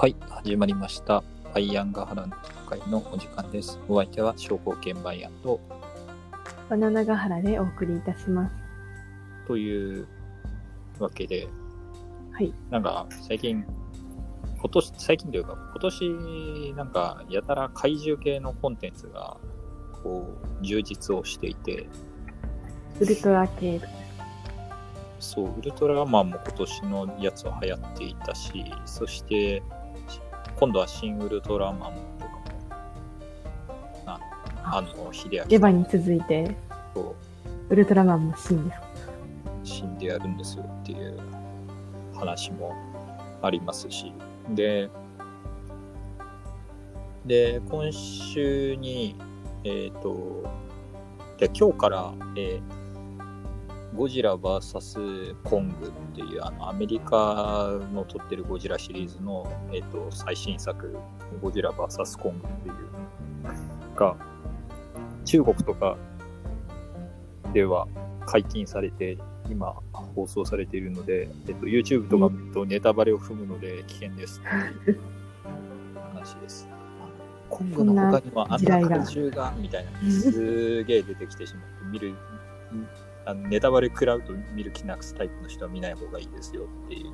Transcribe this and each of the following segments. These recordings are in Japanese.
はい、始まりました。バイアンガハラの会のお時間です。お相手は商工券バイアンと、バナナガハラでお送りいたします。というわけで、はい。なんか最近、今年、最近というか、今年、なんか、やたら怪獣系のコンテンツが、こう、充実をしていて、ウルトラ系。そう、ウルトラマンも今年のやつは流行っていたし、そして、今度は新ウルトラマンとかも、ああの、秀明エヴァに続いて、とウルトラマンも新です。死んでやるんですよっていう話もありますし、で、で、今週に、えっ、と、で今日から、えーゴジラ VS. コングっていうあのアメリカの撮ってるゴジラシリーズの、えー、と最新作ゴジラ VS. コングっていうが中国とかでは解禁されて今放送されているので、えっと、YouTube とか見るとネタバレを踏むので危険です。っていう話です。コングの他にはあんな怪獣が。みたいなすげえ出てきてしまって見るあのネタバレ食らうと見る気なくすタイプの人は見ない方がいいですよっていう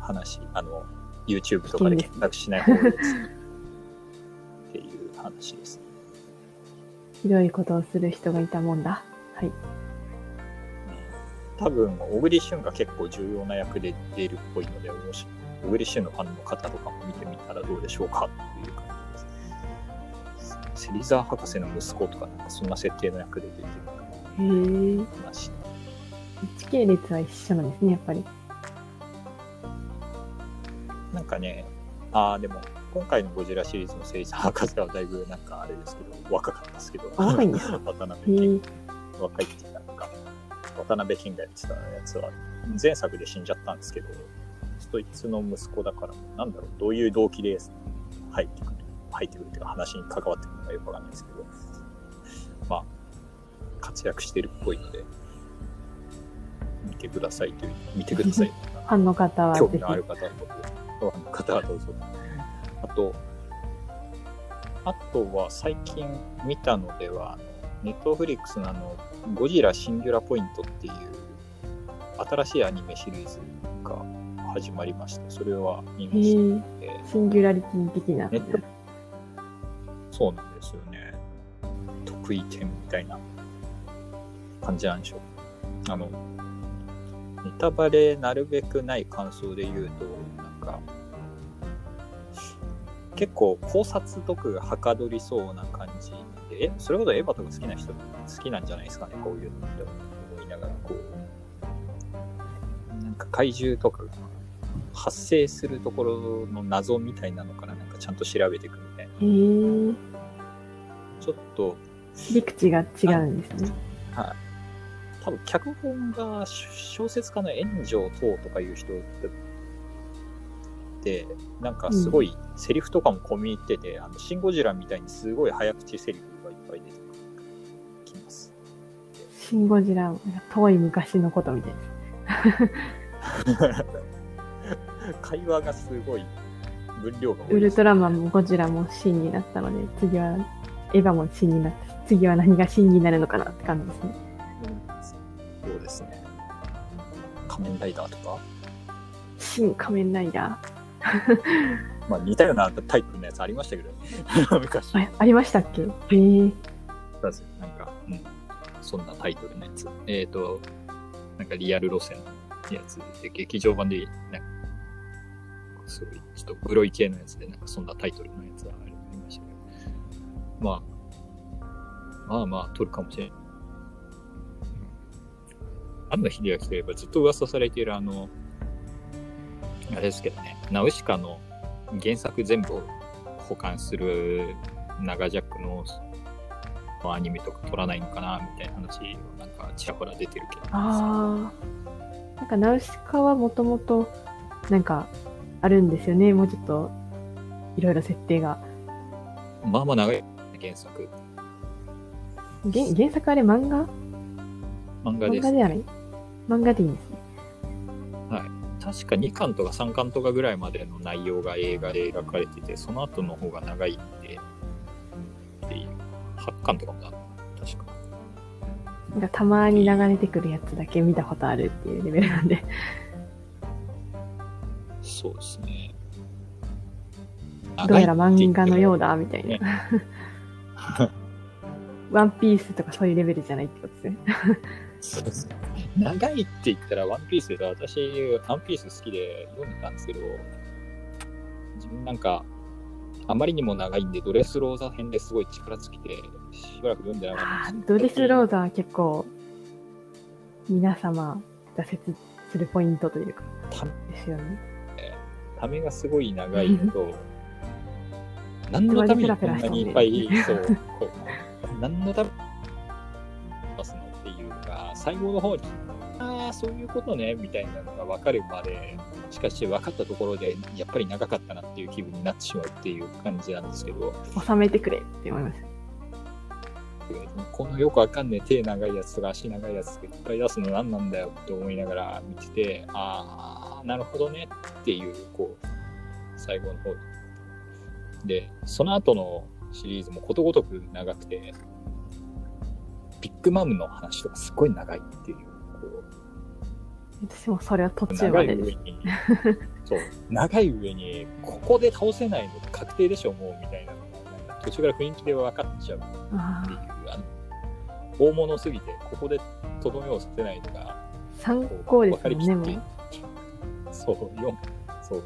話あの YouTube とかで検索しない方がいいですっていう話です。ひどいことをする人がいたもんだ。はい。多分小栗旬が結構重要な役で出るっぽいのでもし小栗旬のファンの方とかも見てみたらどうでしょうかっていう感じです芹沢博士の息子とかなんかそんな設定の役で出てるへえ。系列は一緒なんですね、やっぱり。なんかねああでも今回のゴジラシリーズの芹沢博士はだいぶなんかあれですけど若かったですけどあ若いんですか？渡へ辺謙え。若いっていうかなんか渡辺謙がやってたやつは前作で死んじゃったんですけどそいつの息子だからなんだろうどういう動機で入ってくる入ってくるっていうか話に関わってくるのかよくわかんないですけどまあ活躍してるっぽいので見てくださいという見てくださいファンの方は興味の。ある方はどうぞ。の方はどうぞ。あと、あとは最近見たのでは、ネットフリックスのあの、ゴジラシンギュラポイントっていう新しいアニメシリーズが始まりまして、それは見まへした。え。シンギュラリティ的な。そうなんですよね。得意点みたいな感じなんでしょう。あの、ネタバレなるべくない感想で言うと、なんか、結構考察とかがはかどりそうな感じで、え、それほどエヴァとか好きな人好きなんじゃないですかね、こういうのって思いながら、こう、なんか怪獣とかが発生するところの謎みたいなのからなんかちゃんと調べていくみたいな。ちょっと、切り口が違うんですね。はい。多分脚本が小説家の炎上等とかいう人で、なんかすごいセリフとかも込み入ってて、あの、シン・ゴジラみたいにすごい早口セリフがいっぱい出てきます。シン・ゴジラ、遠い昔のことみたいです。会話がすごい分量が多いウですルトラマンもゴジラもシンになったので、次はエヴァもシンになった。次は何がシンになるのかなって感じですね。そうですね。仮面ライダーとか、新仮面ライダ まあ似たようなタイプのやつありましたけど、ね、昔。ー。あありましたっけ？へえ。だぜなんか、うん、そんなタイトルのやつ。えっ、と、なんかリアル路線のやつで、劇場版で、なんか、すごい、ちょっとグロい系のやつで、なんかそんなタイトルのやつがありましたけど、まあ、まあまあ、撮るかもしれない。安野秀明といえばずっと噂されているあの、あれですけどね、ナウシカの原作全部を保管する長ジャックのアニメとか撮らないのかなみたいな話はなんかちらほら出てるけど。ああ。なんかナウシカはもともと、なんか、あるんですよね。もうちょっと、いろいろ設定が。まあまあ長い原作。原原作あれ漫画？漫画です漫画。ではない？漫画でいいんですね。確か2巻とか3巻とかぐらいまでの内容が映画で描かれてて、その後の方が長いんで、っていう、8巻とかもだ確か。なんかたまに流れてくるやつだけ見たことあるっていうレベルなんで。そうですね。どうやら漫画のようだ。だ、みたいな。ワンピースとかそういうレベルじゃないってことですね。そうですね。長いって言ったらワンピースで、私、ワンピース好きで読んでたんですけど、自分なんか、あまりにも長いんで、ドレスローザ編ですごい力尽きて、しばらく読んでなかったあんですードレスローザは結構、皆様、挫折するポイントというか、たですよね。ためがすごい長いのと、何のためにこんなにいっぱい、そう、こう何のためにますのっていうのが、最後の方に、ああ、そういうことね、みたいなのが分かるまで、しかし分かったところで、やっぱり長かったなっていう気分になってしまうっていう感じなんですけど、収めてくれって思います。このよくわかんねえ手長いやつとか足長いやつがいっぱい出すの何なんだよって思いながら見てて、ああ、なるほどねっていう、こう、最後の方で、その後のシリーズもことごとく長くて、ビッグマムの話とかすっごい長いっていう、こ私もそれは途う、中までです。に、そう、長い上に、ここで倒せないの確定でしょ、もう、みたいな。のが、途中から雰囲気で分かっちゃうあっていう、あの大物すぎて、ここでとどめをさせないのが、あ、参考ですもんね、もう。そう、4、そう、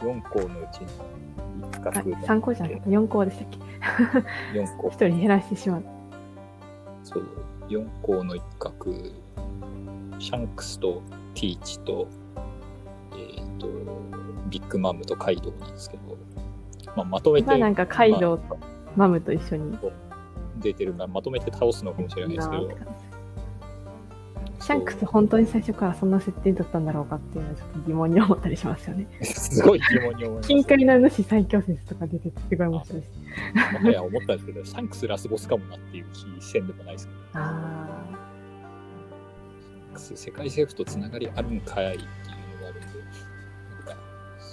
4校のうちに1あ画、3校じゃなかった、4校でしたっけ？4校。一、人減らしてしまう。そう、4校の一角、シャンクスとティーチと、えっ、と、ビッグマムとカイドウなんですけど、まあ、まとめてまあなんかカイドウとマムと一緒に。出てるから、まとめて倒すのかもしれないですけどシャンクス本当に最初からそんな設定だったんだろうかっていうのはちょっと疑問に思ったりしますよね。すごい疑問に思います。近海の主最強説とか出ててすごい面白いです。もはや思ったんですけど、シャンクスラスボスかもなっていう気せんでもないですけど、あ世界政府とつながりあるんかいっていうのがあるんで、なんか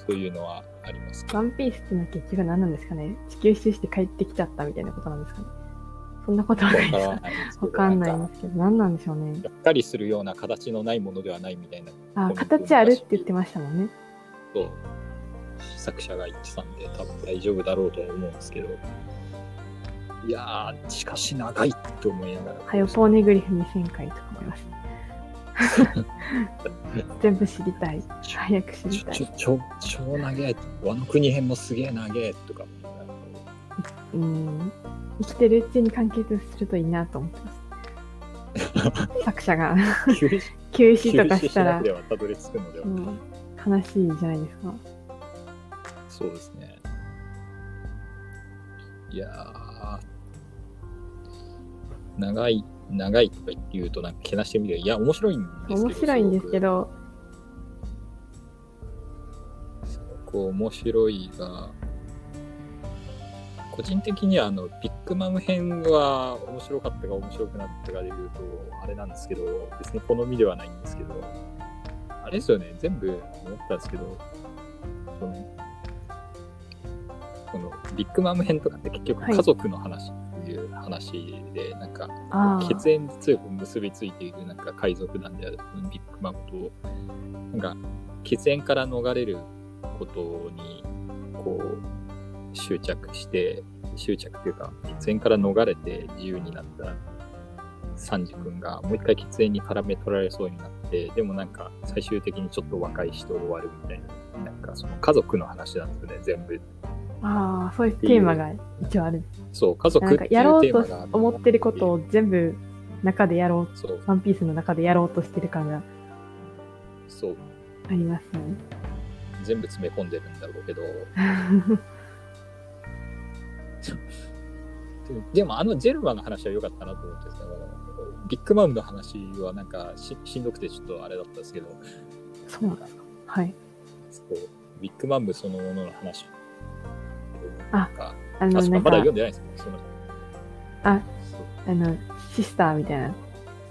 そういうのはありますワンピースっていうのは結局何なんですかね？地球一周して帰ってきちゃったみたいなことなんですかね？そんなことはないですかわかんないなんですけど、何なんでしょうね？がっかりするような形のないものではないみたいなあ、形あるって言ってましたもんね。ことを作者が言ってたんで、多分大丈夫だろうとは思うんですけど、いやー、しかし長いって思いながら。はよ、ポーネグリフ2000回とか思います。全部知りたい。早く知りたい。ちょちょ超長え和の国編もすげえ長えとかうん。生きてるうちに完結するといいなと思ってます。作者が休止とかしたら悲しいじゃないですか。そうですねいやー長い長いとか言うとなんかけなしてみていや面白いんですけど面白いんですけど、すごく面白いが個人的にはあのビッグマム編は面白かったか面白くなったかで言うとあれなんですけど別に好みではないんですけどあれですよね。全部思ったんですけどそのこのビッグマム編とかって結局はい。家族の話。っていう話で、なんか血縁強く結びついているなんか海賊団であるビッグマムとなんか血縁から逃れることにこう執着して執着というか血縁から逃れて自由になったサンジ君がもう一回血縁に絡め取られそうになってでもなんか最終的にちょっと和解して終わるみたいななんかその家族の話なんですよね全部ああ、そういうテーマが一応ある。そう家族なんかっていうやろうと思ってることを全部中でやろう、そうワンピースの中でやろうとしてる感がそうありますね。全部詰め込んでるんだろうけど ででもあのジェルマの話は良かったなと思ってですねビッグマムの話はなんかししんどくてちょっとあれだったんですけどそうなんですか。はい。そうビッグマムそのものの話ああの、なんか、まだ読んでないですよねそのああの、シスターみたいな、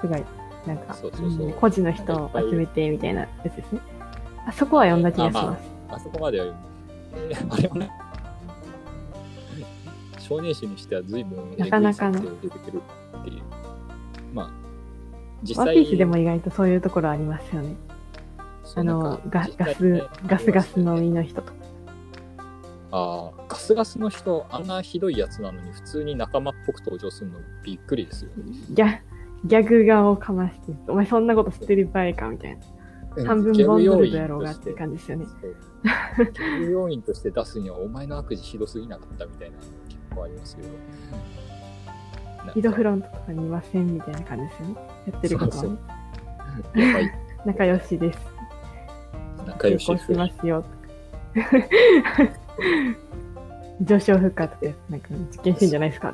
すごい、なんか、そうそうその人を集めてみたいなやつですね。あそこは読んだ気がします。あそこまでは読む。えーあれはね、少年誌にしては随分なかなかの出てくるっていう。まあ、実ワン際ピースでも意外とそういうところありますよね。あの、ガガス、ガスガスの身の人とか。ああ、ガスガスの人、あんなひどいやつなのに普通に仲間っぽく登場するのびっくりですよ。ギャ、ギャグ顔をかまして、お前そんなこと知ってる場合かみたいな。半分ボンドルドやろうがっていう感じですよね。ギャグ要因として出すにはお前の悪事ひどすぎなかったみたいな結構ありますけど。ヒドフロントとかにいませんみたいな感じですよね。やってることはね。仲良しです。仲良し結婚しますよ。上昇負荷とか、なんか実験してんじゃないですか。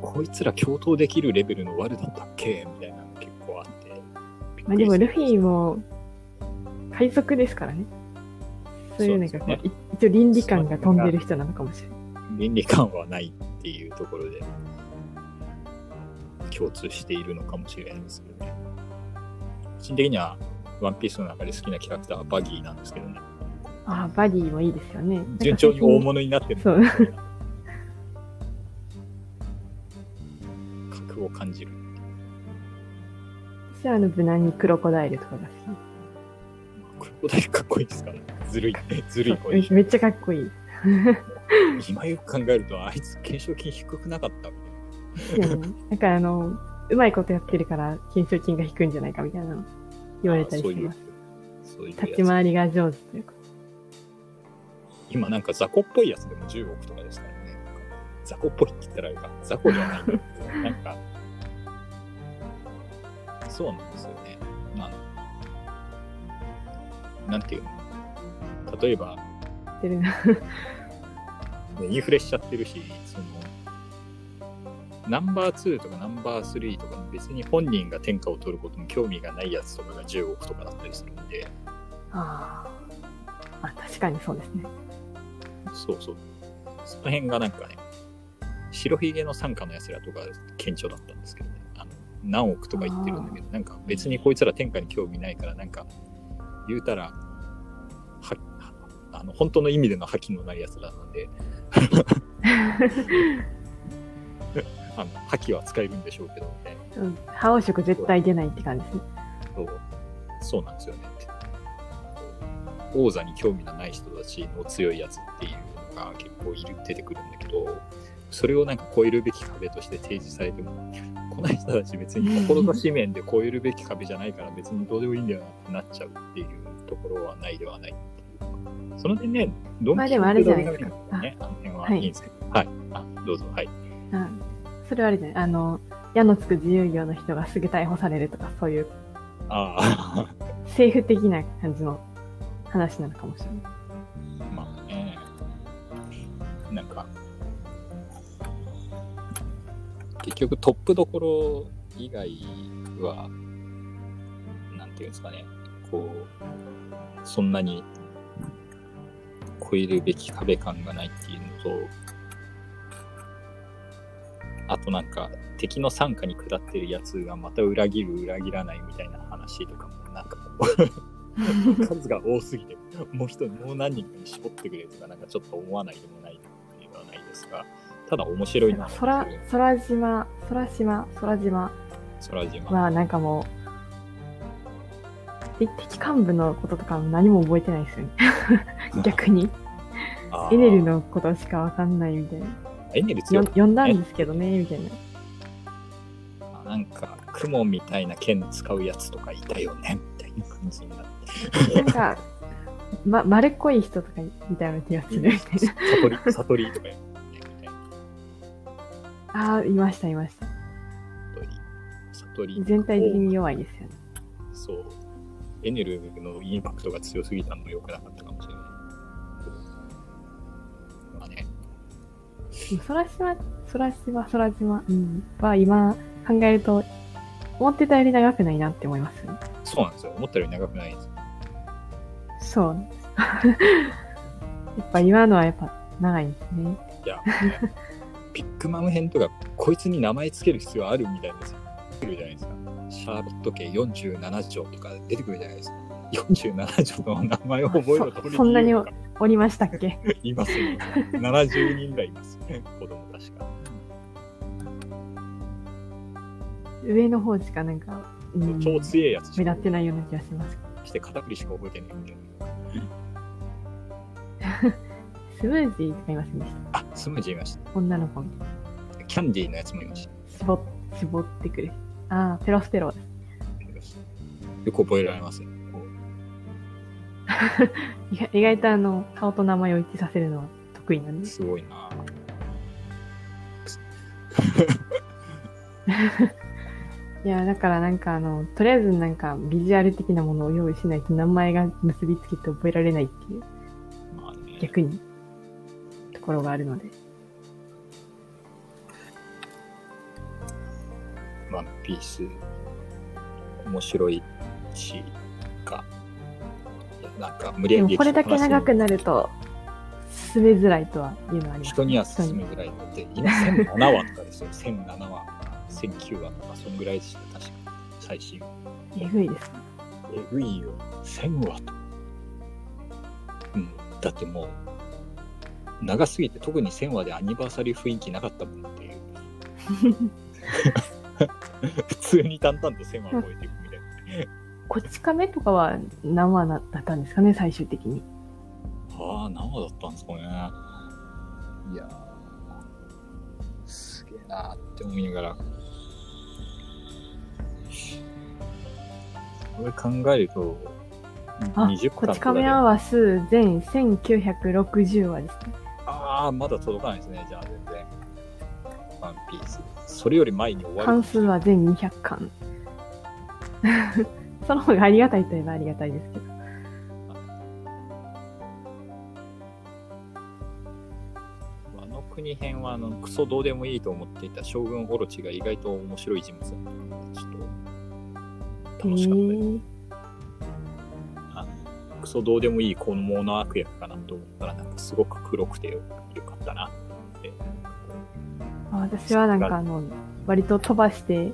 こいつら共闘できるレベルの悪だったっけ？みたいなの結構あって。まあでもルフィも海賊ですからね。そういうなんかこう、そうですい一応倫理観が飛んでる人なのかもしれない。倫理観はないっていうところで共通しているのかもしれないですけどね。個人的にはワンピースの中で好きなキャラクターはバギーなんですけどね。ああ、バディもいいですよね。順調に大物になってるそう 格を感じる。私はあの無難にクロコダイルとかがクロコダイルかっこいいですからね。ずるい、ずるい好声き。めめっちゃかっこいい。今よく考えると、あいつ懸賞金低くなかったみたいな。うんなんかあの、うまいことやってるから懸賞金が低いんじゃないかみたいなの言われたりします。そういう。そういう立ち回りが上手というか。今なんか雑魚っぽいやつでも10億とかですからね。雑魚っぽいって言ったらあれか。雑魚ではないんだけど、なんか、そうなんですよね。なんなんていうの例えば、インフレしちゃってるし、その、ナンバー2とかナンバー3とかも別に本人が天下を取ることに興味がないやつとかが10億とかだったりするんで、ああ。あ、確かにそうですね。そうそう。その辺がなんかね、白ひげの傘下の奴らとか顕著だったんですけどね。あの何億とか言ってるんだけど、なんか別にこいつら天下に興味ないから、なんか言うたら、は、はあの、本当の意味での覇気のない奴らなんで、あの、覇気は使えるんでしょうけどね。うん。覇王色絶対出ないって感じですね。そうそうなんですよね。王座に興味のない人たちの強いやつっていうのが結構いる出てくるんだけど、それをなんか超えるべき壁として提示されても、この人たち別に志面で超えるべき壁じゃないから別にどうでもいいんだよなってなっちゃうっていうところはないではないっていう。その点ね、ドンまあでもあれじゃないですかね、あの辺はいいんですけど、はい。あ、どうぞ、はい。あそれはあれじゃないあの、矢のつく自由業の人がすぐ逮捕されるとか、そういうああ、政府的な感じの話なのかもしれない。まあ。ね、なんか、結局トップどころ以外は、なんていうんですかね、こう、そんなに超えるべき壁感がないっていうのと、あとなんか、敵の傘下に下ってるやつがまた裏切る、裏切らないみたいな話とかも、なんかこう、数が多すぎて、もう一人、もう何人かに絞ってくれとか、なんかちょっと思わないでもないではないですが、ただ面白いな。空、空島、空島、空島空島。はなんかもう、て敵幹部のこととかも何も覚えてないですよね。逆に。エネルのことしかわかんないみたいな。エネル強よく読んだんですけどね、みたいな。あなんか、雲みたいな剣使うやつとかいたよね、みたいな感じになって。なんか、ま、丸っこい人とかみたいな気がするみたいな。悟り、悟りとか。ああ、いました、いました。悟り。全体的に弱いですよね。そう。エネルのインパクトが強すぎたのも良くなかったかもしれない。まあね。空島、空島、空島、うん、は今考えると、思ってたより長くないなって思いますね。そうなんですよ。思ったより長くないんですよ。そう。やっぱ今のはやっぱ長いんですね。いや、ビッグマム編とか、こいつに名前つける必要あるみたいなやつ来るじゃないですか。シャーロット家47条とか出てくるじゃないですか。47条の名前を覚えろとそそんなにおおりましたっけ？いますよ。70人ぐらいいます。子供確か。上の方しかなんか、うん、超強いやつ目立ってないような気がします。して片栗しか覚えてないみたい スムージーとかいませんでしな。あ、スムージーいました。た。女の子にキャンディーのやつもいました。絞っ絞ってくる。ああ、ペロステロ。よく覚えられますね。意外とあの、顔と名前を一致させるのは得意なんです。すごいな いや、だからなんかあの、とりあえずなんかビジュアル的なものを用意しないと名前が結びつけて覚えられないっていう。逆に、ところがあるので。ワンピース、面白いし、か。なんか無理でもやりこれだけ長くななると、進めづらいとはいうのはあります。人には進めづらいので、今1007話とかですよ。1007話、1009話とか、そんぐらいで確か。最新。えぐいです。えぐいよ。1000話と。うん。だってもう、長すぎて、特に1000話でアニバーサリー雰囲気なかったもんっていう。普通に淡々と1000話超えていくみたいな。こち亀とかは何話だったんですかね、最終的に。ああ、何話だったんですかね。いや、すげえなって思いながら。これ考えると、あ20、こち巻とかで亀は話数全1960話ですね。ああ、まだ届かないですね、じゃあ全然。ワンピース。それより前に終わる。関数は全200巻。その方がありがたいといえばありがたいですけど。あの国編はあのクソどうでもいいと思っていた将軍オロチが意外と面白い人物だったので、ちょっとへ楽しかったです。ーあのクソどうでもいいこのモの悪役かなと思ったら、なんかすごく黒くてよよかったなって。あ私はなんかあの、割と飛ばして、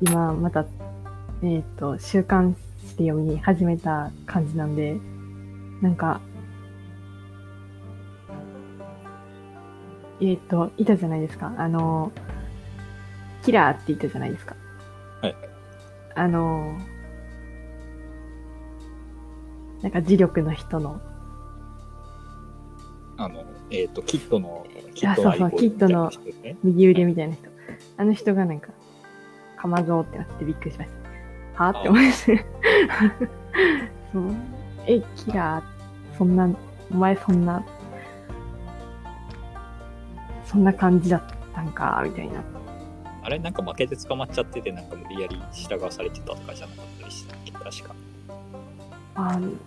今また、えっ、と、習慣して読み始めた感じなんで、なんか、えっ、と、いたじゃないですか。あの、キラーって言ったじゃないですか。はい。あの、なんか磁力の人の、あの、えっ、と、キッドの、キッドあそうそうキッドの右腕みたいな人。あの人がなんか、かまぞうってなってびっくりしました。はぁって思いました。そう。え、キラー、そんな、お前そんな、そんな感じだったんか、みたいな。あれなんか負けて捕まっちゃってて、なんか無理やり従わされてたとかじゃなかったりしたっけ？確か。あー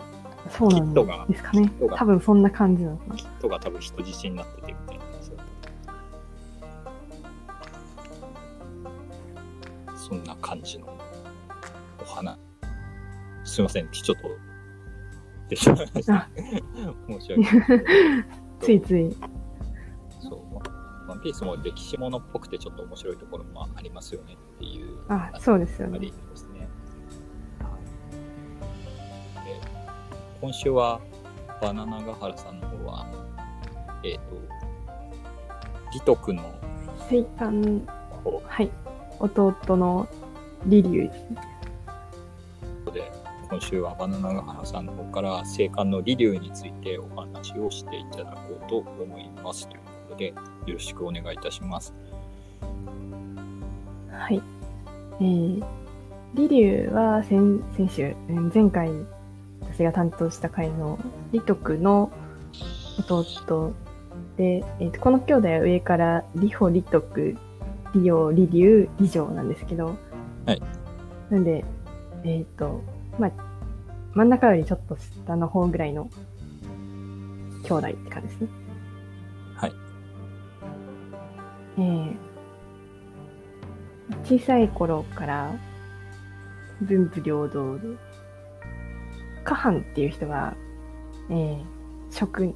そうなんですかね多分そんな感じなのかな。キッドが多分人質になっててみたいな。そんな感じのお花。すいません、ちょっと、でしょ申しあ訳ない。ついつい。そう。ワンピースも歴史ものっぽくてちょっと面白いところもありますよねっていう。あ、そうですよあね。今週はバナナガハラさんの方は、えっ、と、リトクの聖観、方はい。弟のリリュウですね。で、今週はバナナガハラさんの方から聖観のリリュウについてお話をしていただこうと思いますということで、よろしくお願いいたします。はい。えー、リリュウは先先週、うん前回私が担当した回のリトクの弟で、えーとこの兄弟は上からリホ、リトク、リオ、リリュウ、リジョウなんですけど、はい。なんで、えっ、と、まあ、真ん中よりちょっと下の方ぐらいの兄弟って感じですね。はい。えー小さい頃から文武両道で、カハンっていう人が、えー、職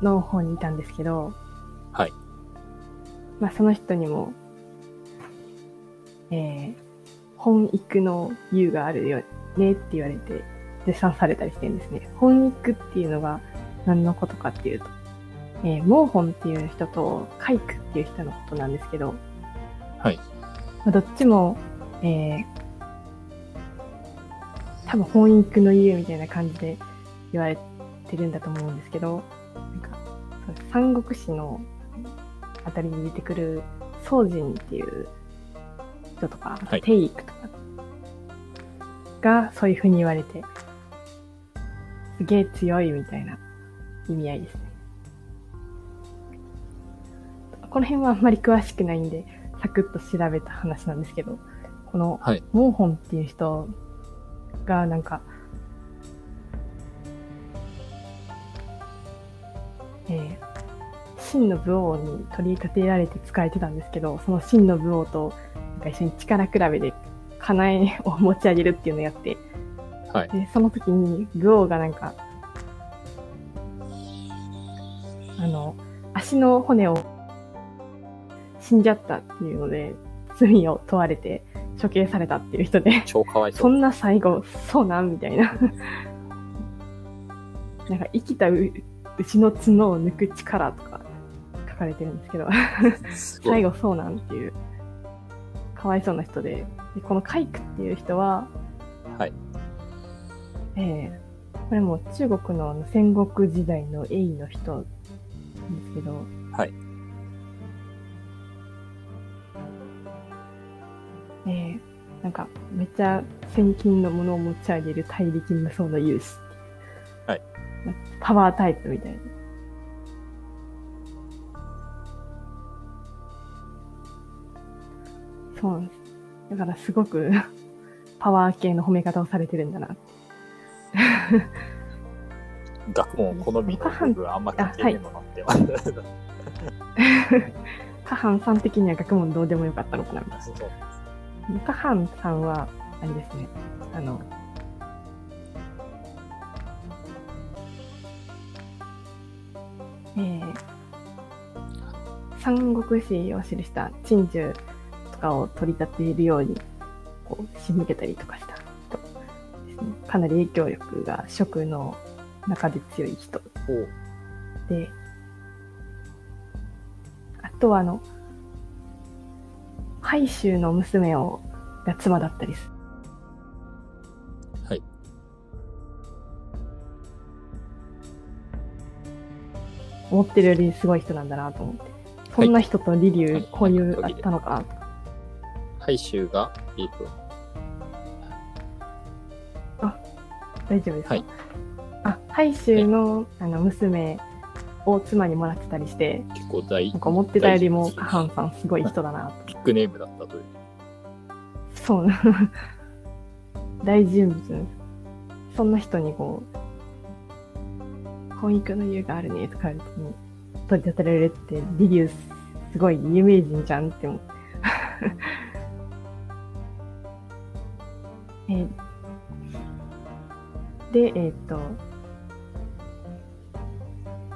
の方にいたんですけど、はい。まあその人にも、えー、本育の優があるよねって言われて絶賛されたりしてるんですね。本育っていうのが何のことかっていうと、えー、モーホンっていう人とカイクっていう人のことなんですけど、はい。まあどっちも、えー、多分本育の優みたいな感じで言われてるんだと思うんですけど、なんか、三国志のあたりに出てくる宗人っていう人とか、あはいとテイクとかがそういう風に言われて、すげえ強いみたいな意味合いですね。この辺はあんまり詳しくないんで、サクッと調べた話なんですけど、このはい。モーホンっていう人がなんか、えー真の武王に取り立てられて使えてたんですけど、その真の武王となんか一緒に力比べで叶えを持ち上げるっていうのをやって、はい。で、その時に武王がなんか、あの、足の骨を死んじゃったっていうので、罪を問われて処刑されたっていう人で、超かわいそう。そんな最後、そうなん？みたいな。なんか生きたう牛の角を抜く力とか書かれてるんですけど、すごい。最後そうなんっていう、かわいそうな人で、でこのカイクっていう人は、はい。ええこれも中国の戦国時代の英の人なんですけど、はい。ええなんかめっちゃ先金のものを持ち上げる大力無双の勇士。はい。パワータイプみたいな。そうなんです。だからすごく パワー系の褒め方をされてるんだな。学問好みの僕あんま関係ねえのなって。カハンさん的には学問どうでもよかったのかなみたいそうな。カハンさんは、あれですね。あの、えー、三国志を記した珍獣とかを取り立てるように、こう、仕向けたりとかした人ですね。かなり影響力が職の中で強い人で、あとはあの、海州の娘を、が妻だったりする。はい。思ってるよりすごい人なんだなと思って。そんな人とリリュはいー交流あったのかなとか。ハ州が、えっ、と、大丈夫ですか、はいあ、海州のあの娘を妻にもらってたりして、結構大なんか思ってたよりもカハンさんすごい人だなと。ビッグネームだったという。そうな。大人物。そんな人にこう、婚育の家があるねとか言われても、取り立てられるって、リリュース、すごい有名人じゃんって思って。えーで、えっ、と、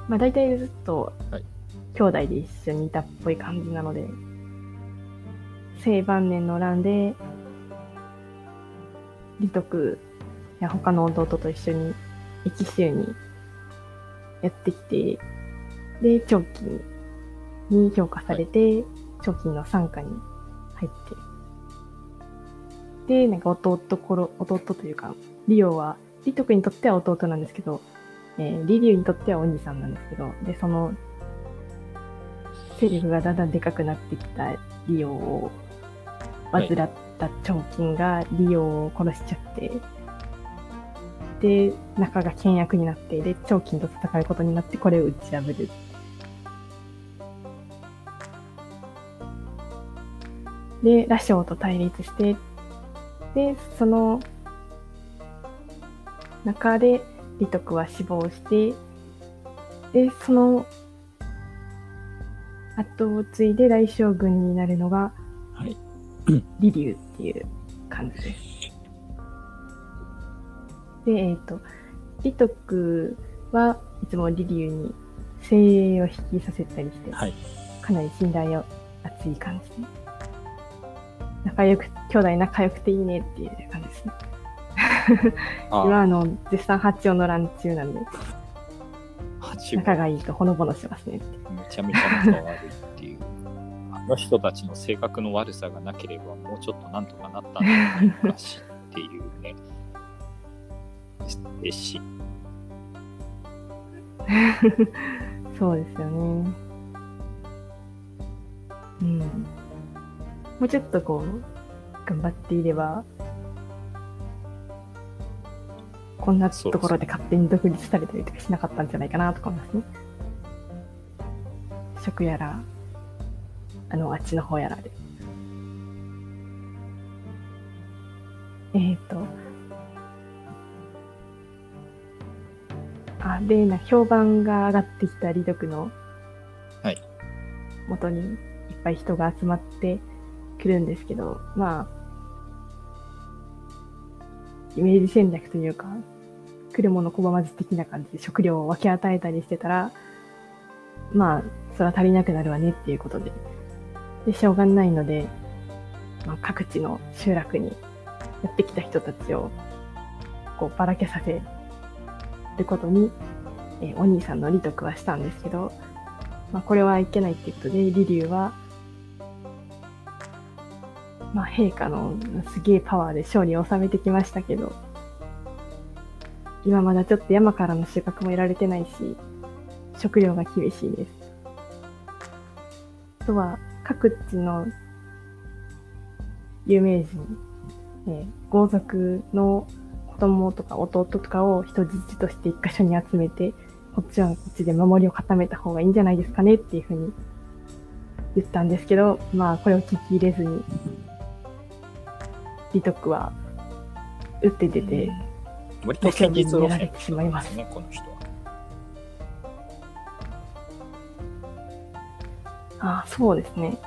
まあ大体ずっとはい、兄弟で一緒にいたっぽい感じなので、清晩年の乱で、李徳や他の弟と一緒に駅州にやってきて、で、長金に評価されて、長金の傘下に入って、で、なんか弟ころ、弟というか、リオは、李徳にとっては弟なんですけど、えー、リリュウにとってはお兄さんなんですけど、で、その、勢力がだんだんでかくなってきたリオを患った長金がリオを殺しちゃって、で、仲が険悪になって、で、長金と戦うことになって、これを打ち破る。で、羅生と対立して、で、その中で、李徳は死亡して、で、その後を継いで大将軍になるのが、はい。李竜っていう感じです。で、えっ、と、李徳はいつも李竜に精鋭を引きさせたりして、はい。かなり信頼を厚い感じで。仲良く、兄弟仲良くていいねっていう感じですね。あ今あの、絶賛八丁の乱中なんで、八仲がいいとほのぼのしますね。めちゃめちゃ仲悪いっていう。あの人たちの性格の悪さがなければ、もうちょっとなんとかなったんじゃないかしっていうね。ですし、そうですよね。うん。もうちょっとこう、頑張っていれば、こんなところで勝手に独立されたりとかしなかったんじゃないかなとか思いますね。職やら、あの、あっちの方やらで。えっ、と、あ、で、な、評判が上がってきた李徳の、はい。元にいっぱい人が集まってくるんですけど、まあ、イメージ戦略というか、来るもの拒まず的な感じで食料を分け与えたりしてたら、まあ、それは足りなくなるわねっていうことで。で、しょうがないので、まあ、各地の集落にやってきた人たちを、こう、ばらけさせることに、えーお兄さんの李徳はしたんですけど、まあ、これはいけないっていうことで、李竜は、まあ、陛下のすげえパワーで勝利を収めてきましたけど、今まだちょっと山からの収穫も得られてないし、食料が厳しいです。あとは、各地の有名人、えー豪族の子供とか弟とかを人質として一箇所に集めて、こっちはこっちで守りを固めた方がいいんじゃないですかねっていうふうに言ったんですけど、まあこれを聞き入れずに、李徳は打って出て、割と堅実路線やられてしまいます。ね、この人は。あそうですね。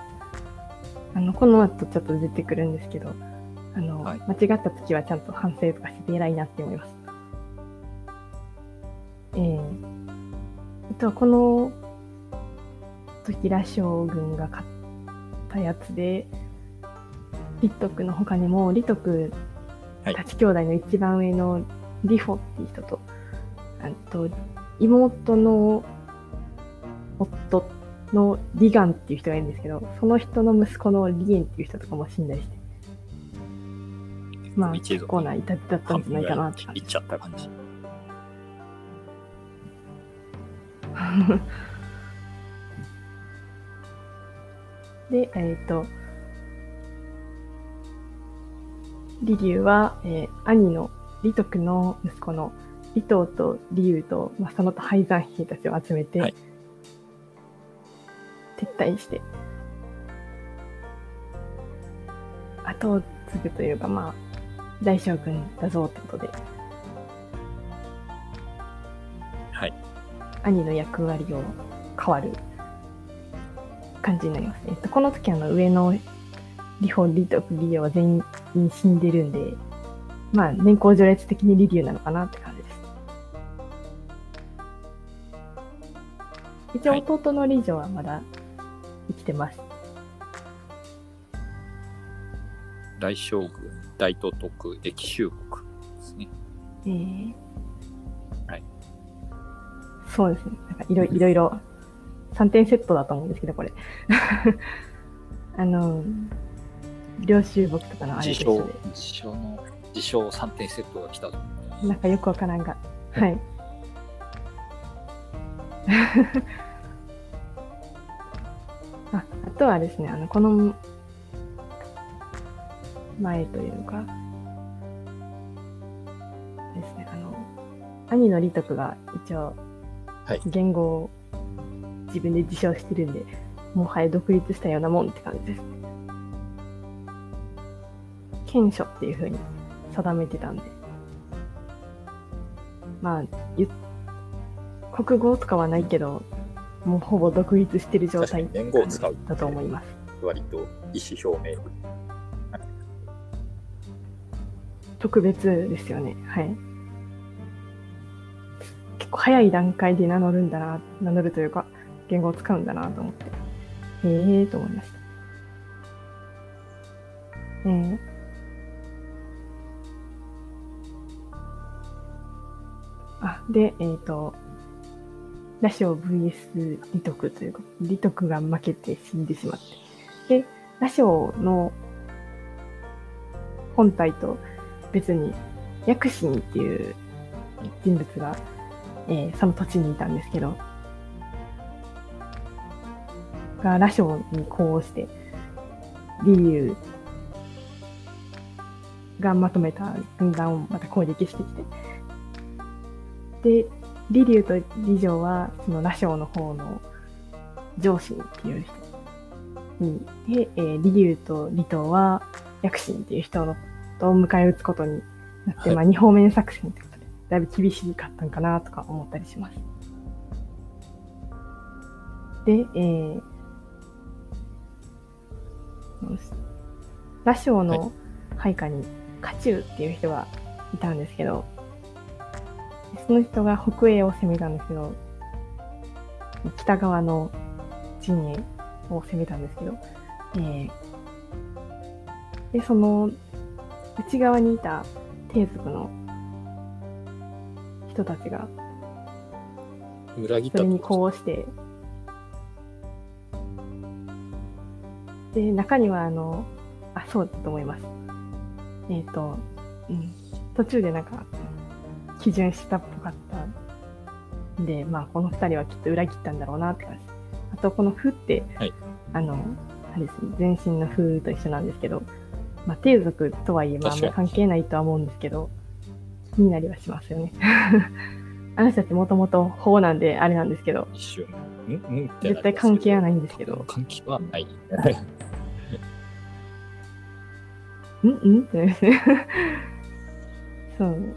あの、この後ちょっと出てくるんですけど、あの、はい間違った時はちゃんと反省とかして偉いなって思います。ええあとはこの時羅将軍が勝ったやつで、李徳の他にも、李徳はいたち兄弟の一番上の李フォっていう人と、あと、妹の夫のリガンっていう人がいるんですけど、その人の息子のリエンっていう人とかも死んだりして、まあ、結構な痛手だったんじゃないかなって感じ。いっちゃった感じ。で、えっ、と、李竜は、えー兄の李徳の息子の李東と李勇と、まあ、その他廃山兵たちを集めて、はい撤退して、後を継ぐというか、まあ、大将軍だぞってことで、はい。兄の役割を変わる感じになりますね。えっと、この時あの上のリホ、リトク、リリオは全員死んでるんで、まあ年功序列的にリリュウなのかなって感じです。一応はい弟のリジョはまだ生きてます。大将軍、大都督、駅州国ですね。えーはい。そうですね。なんかいろいろいろ3点セットだと思うんですけど、これ。あの、領収木とかのあれで、、自称の、自称3点セットが来たと。なんかよくわからんが。はい。ああとはですね、あの、この前というか、ですね、あの、兄の李徳が一応はい、言語を自分で自称してるんで、もはや独立したようなもんって感じですね。権書っていう風に定めてたんで、まあ、ゆ国語とかはないけど、もうほぼ独立してる状態確かに言語を使うだと思います。割と意思表明。特別ですよね。はい。結構早い段階で名乗るんだな、名乗るというか、言語を使うんだなと思って、へえーと思いました。えーで、えっ、と、ラシオ VS リトクというか、リトクが負けて死んでしまって。で、ラシオの本体と別に、薬神っていう人物が、えーその土地にいたんですけど、がラシオにこうして、リリュウがまとめた軍団をまた攻撃してきて、で、リリュウとリジョウは、その羅生の方の上司っていう人に、で、えーリリュウとリトウは薬神っていう人のと迎え撃つことになって、はい。まあ二方面作戦ってことで、だいぶ厳しかったんかなとか思ったりします。で、えー、羅生の配下に家中っていう人がいたんですけど、その人が北営を攻めたんですけど、北側の陣営を攻めたんですけど、えーで、その内側にいた帝族の人たちが、裏切ったそれにとこうして、で、中にはあの、あ、そうだと思います。えっ、と、うん、途中でなんか、基準したっぽかったんで、まあ、この二人はきっと裏切ったんだろうなって感じ。あと、この風って、はいあの、あれですね、全身の風と一緒なんですけど、まあ、帝族とはいえ、まあ、関係ないとは思うんですけど、気になりはしますよね。あの人たちもともと法なんで、あれなんですけど、絶対関係はないんですけど、関係はない。んんってなりますね。そう。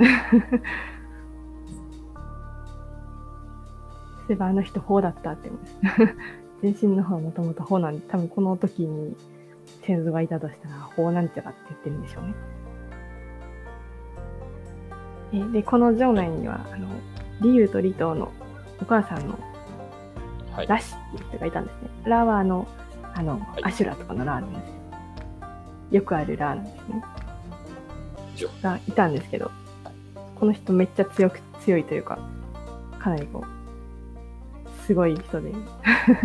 そういえばあの人法だったって思います。全身の方はもともと法なんで、多分この時に先祖がいたとしたら法なんちゃらって言ってるんでしょうね。えで、この城内には、あの、リユウとリトウのお母さんのはい。ラシっていう人がいたんですね。ラはあの、あの、いアシュラとかのラーなんですよ。よくあるラーなんですね。じょがいたんですけど、この人めっちゃ強く、強いというか、かなりこう、すごい人で、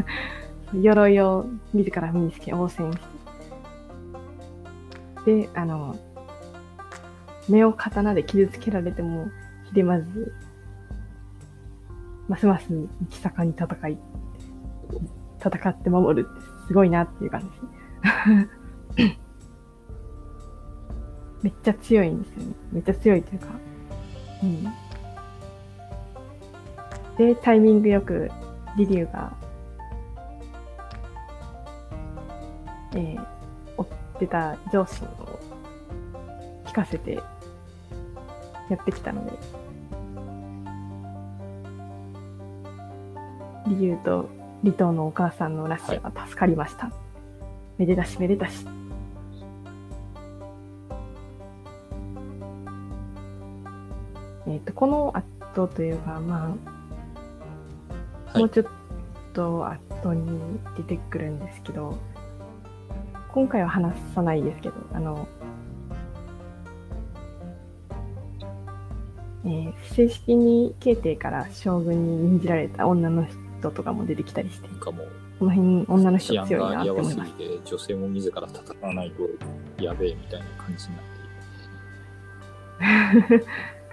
鎧を自ら身につけ応戦して、で、あの、目を刀で傷つけられてもひれまず、ますます生き盛んに戦い、戦って守るってすごいなっていう感じ。です。めっちゃ強いんですよね。めっちゃ強いというか。うん。で、タイミングよくリリュウが、えー、追ってた上司を聞かせてやってきたので、リリュウとリトウのお母さんのラッシャーが助かりました。めでたしめでたし。えっ、と、この後というか、まあ、はいもうちょっと後に出てくるんですけど、今回は話さないですけど、あの、えー正式に慶帝から将軍に任じられた女の人とかも出てきたりして、この辺女の人強いなって思います。て、女性も自ら戦わないとやべえみたいな感じになって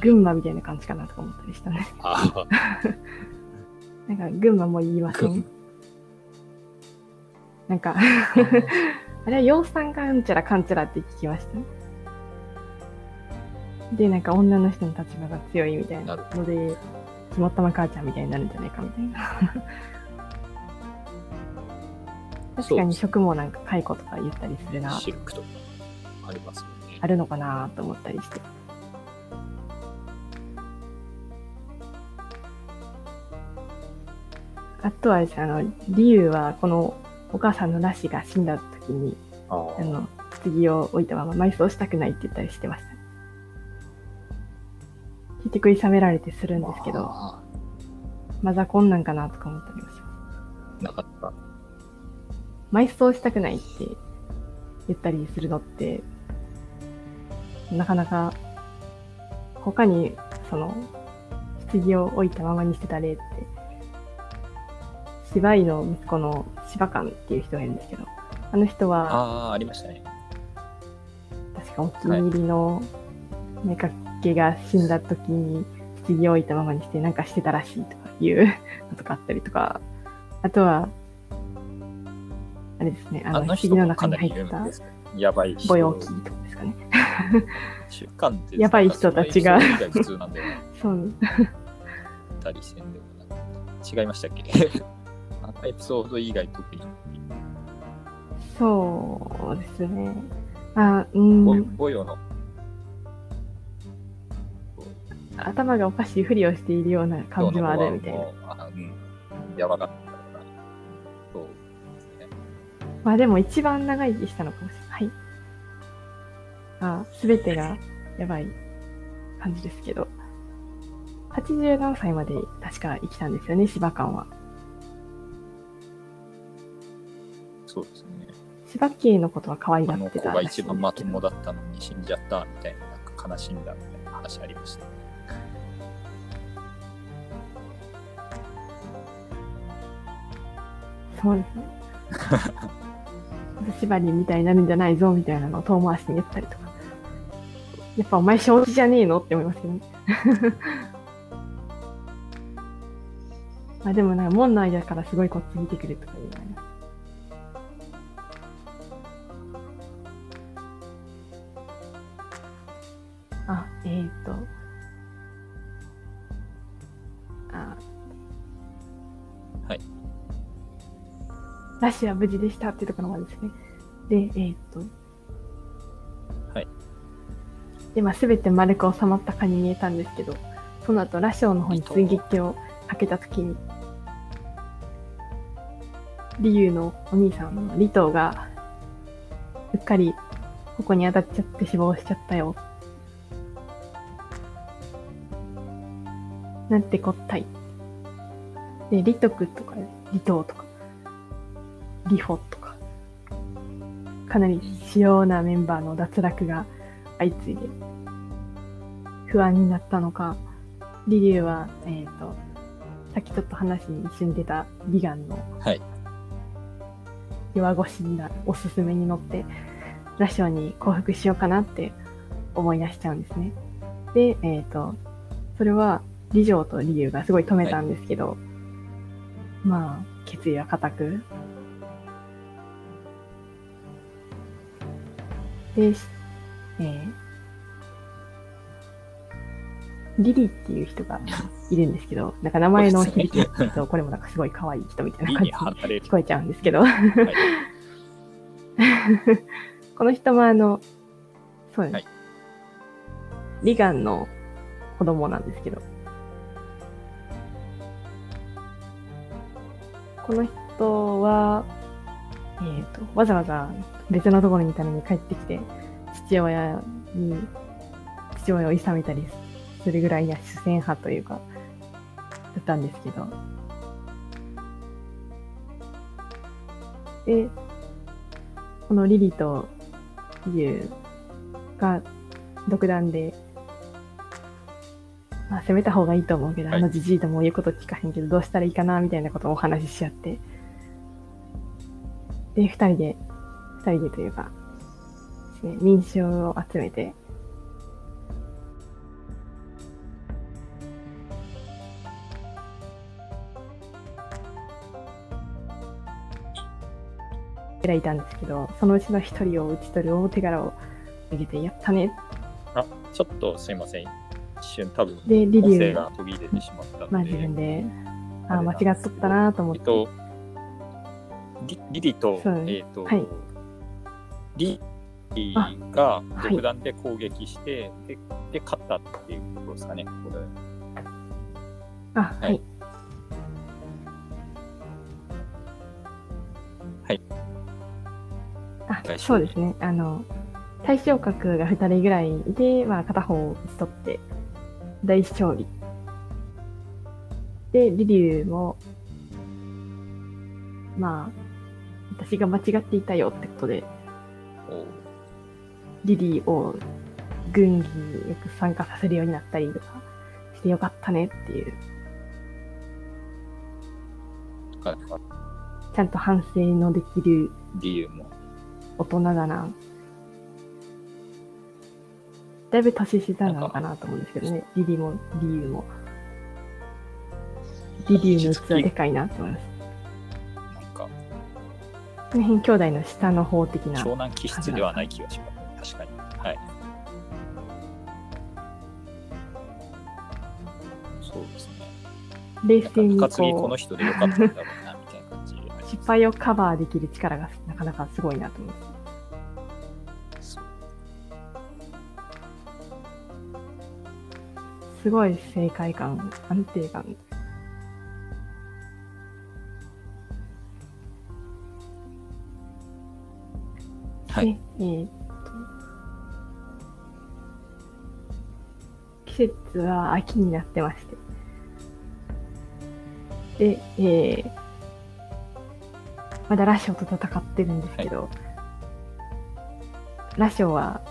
群馬みたいな感じかなとか思ったりしたね。なんか群馬も言いません？群なんか、あれは養蚕がうんちゃらかんちゃらって聞きました。で、なんか女の人の立場が強いみたいなので、肝っ玉母ちゃんみたいになるんじゃないかみたいな。確かに食もなんか蚕とか言ったりするな、シルクとかありますもんね。あるのかなと思ったりして。あとはですね、あの、リユウはこのお母さんのラシが死んだ時に、ああの、棺を置いたまま埋葬したくないって言ったりしてました。結局いさめられてするんですけど、あマザコンなんかなとか思ったりもしまなかなか埋葬したくないって言ったりするのって、なかなか、他に、その、棺を置いたままにしてた例って、芝居の息子の芝館っていう人がいるんですけど、あの人は、ああ、ありましたね。確かお気に入りの妾が死んだ時に棺を置いたままにしてなんかしてたらしいとかいうのとかあったりとか、あとは、あれですね、あの、あの人棺の中に入った。やばい人。ボヨキとかですかね。習慣って。やばい人たちが そう、たりせんでも違いましたっけ？エピソード以外特に。そうですね。あ、うん、の。頭がおかしいふりをしているような感じはあるみたいな。あうん。やばかったから。そうですね。まあでも一番長生きしたのかもしれない。はい。あ、すべてがやばい感じですけど。80何歳まで確か生きたんですよね、芝館は。そうですね。芝家のことは可愛があのってた子が一番まともだったのに死んじゃったみたいな、なんか悲しんだみたいな話ありましたね。そうですね。縛りみたいになるんじゃないぞみたいなのを遠回しに言ったりとか。やっぱお前正気じゃね。えのって思いますけどね。まあでもなんか門の間からすごいこっち見てくるとかいうのはね。あ、えーと。あ、ラッシュは無事でしたっていうところまでですね。で、えーっと。はい。で、まあ、すべて丸く収まったかに見えたんですけど、その後、ラショウの方に追撃をかけたときに、リユのお兄さんのリトーが、うっかりここに当たっちゃって死亡しちゃったよ。なんてこったい。で、リトクとか、リトーとか、リフォとか、かなり主要なメンバーの脱落が相次いで、不安になったのか、リリュウは、えっ、と、さっきちょっと話に一瞬出たビガンのはい。弱腰なおすすめに乗って、ラッションに降伏しようかなって思い出しちゃうんですね。で、えっ、と、それは、リジョーとリリュウがすごい止めたんですけど、まあ、決意は固く、で、しえーリリっていう人がいるんですけど、なんか名前の響きを聞くと、これもなんかすごい可愛い人みたいな理感じにに離れる聞。こえちゃうんですけど、はい。この人もあの、そうです。はいリガンの子供なんですけど、この人は、えっ、と、わざわざ別のところにいたのに帰ってきて、父親に、父親を諌めたりするぐらいには主戦派というか、だったんですけど、で、このリリとユウが独断で、まあ、攻めた方がいいと思うけど、はいあのじじいとも言うこと聞かへんけど、どうしたらいいかな、みたいなことをお話しし合って、で、二人で、二人でというか、ね、民衆を集めて、いたんですけど、そのうちの一人を討ち取る大手柄を挙げて、やったね。あ、ちょっとすいません。一瞬多分、で、リ音リュが途切れてしまったので。まあ自分で、あ間違っとったなと思って。えっと、リリリと、えっ、と、はいリがはい独断で攻撃して、でで、勝ったっていうことですかね、これ。あ、ははいい。はい。あそうですね。あの、対象角が2人ぐらいいて、まあ片方を打ち取って、大勝利。で、リリュウも、まあ、私が間違っていたよってことで、リリーを軍議によく参加させるようになったりとかしてよかったねっていう、はいはいちゃんと反省のできる理由も。大人だな。だいぶ年下なのかなと思うんですけどね。リリーも、リリュウも。リリュウの器でかいなと思います。なんか、この辺兄弟の下の方的な。長男気質ではない気がします。確かに。はい。そうですね。冷静に中継ぎここの人でよかったんだろうな、みたいな感じ。う、失敗をカバーできる力がなかなかすごいなと思います。すごい正解感、安定感。はい。でえーっと、季節は秋になってまして。で、えー、まだラショウと戦ってるんですけど、ラショウは、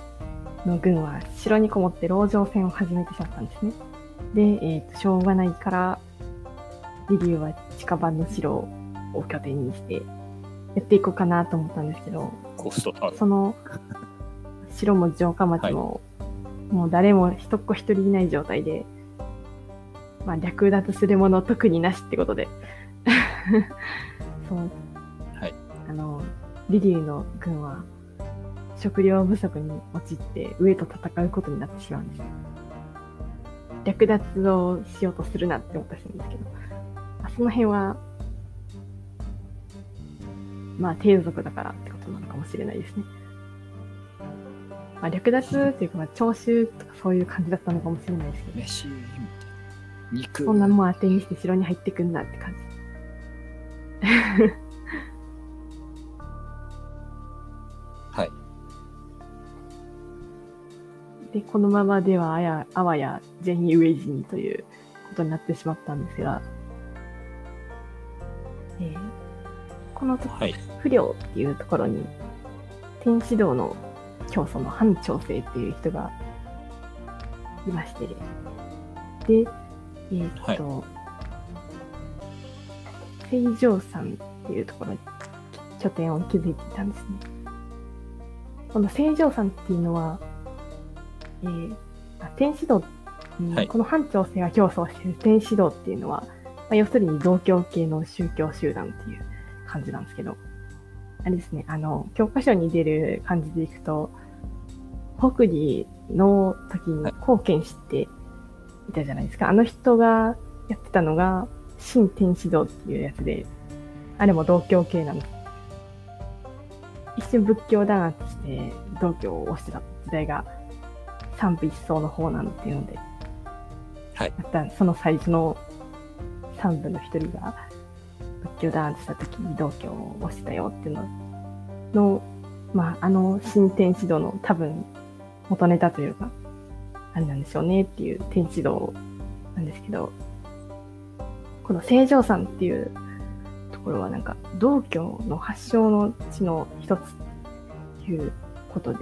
の軍は城にこもって籠城戦を始めてしまったんですね。で、えーと、しょうがないから、リリュウは近場の城を拠点にして、やっていこうかなと思ったんですけど、コストタウン。その城も城下町も、もう誰も一っ子一人いない状態で、まあ略奪するもの特になしってことで、そう、はい。あの、リリュウの軍は食料不足に陥って上と戦うことになってしまうんです。略奪をしようとするなって思ったりするんですけど、まあその辺は、まあ低族だからってことなのかもしれないですね。まあ略奪っていうか、まあ徴収とかそういう感じだったのかもしれないですけど。肉。そんなもん当てにして城に入ってくんなって感じ。で、このままではあや、あわや全員飢え死にということになってしまったんですが、えーこの時、はい。不良っていうところに、天使道の教祖の反調整っていう人がいまして、で、えーっと、清浄山っていうところに拠点を築いていたんですね。この清浄山っていうのは、えーあ天使道、うんはいこの反調整が競争している天使道っていうのは、まあ、要するに同教系の宗教集団っていう感じなんですけど、あれですね、あの、教科書に出る感じでいくと、北里の時に貢献していたじゃないですか。あの人がやってたのが、新天使道っていうやつで、あれも同教系なんです。一瞬仏教弾圧して道教を推してた時代が三部一層の方なんていうので、はい。その最初の三部の一人が仏教弾圧した時に道教を推してたよっていうのの、まあ、あの新天指導の多分元ネタというか、あれなんでしょうねっていう天指導なんですけど、この清浄山っていうところはなんか道教の発祥の地の一つということで。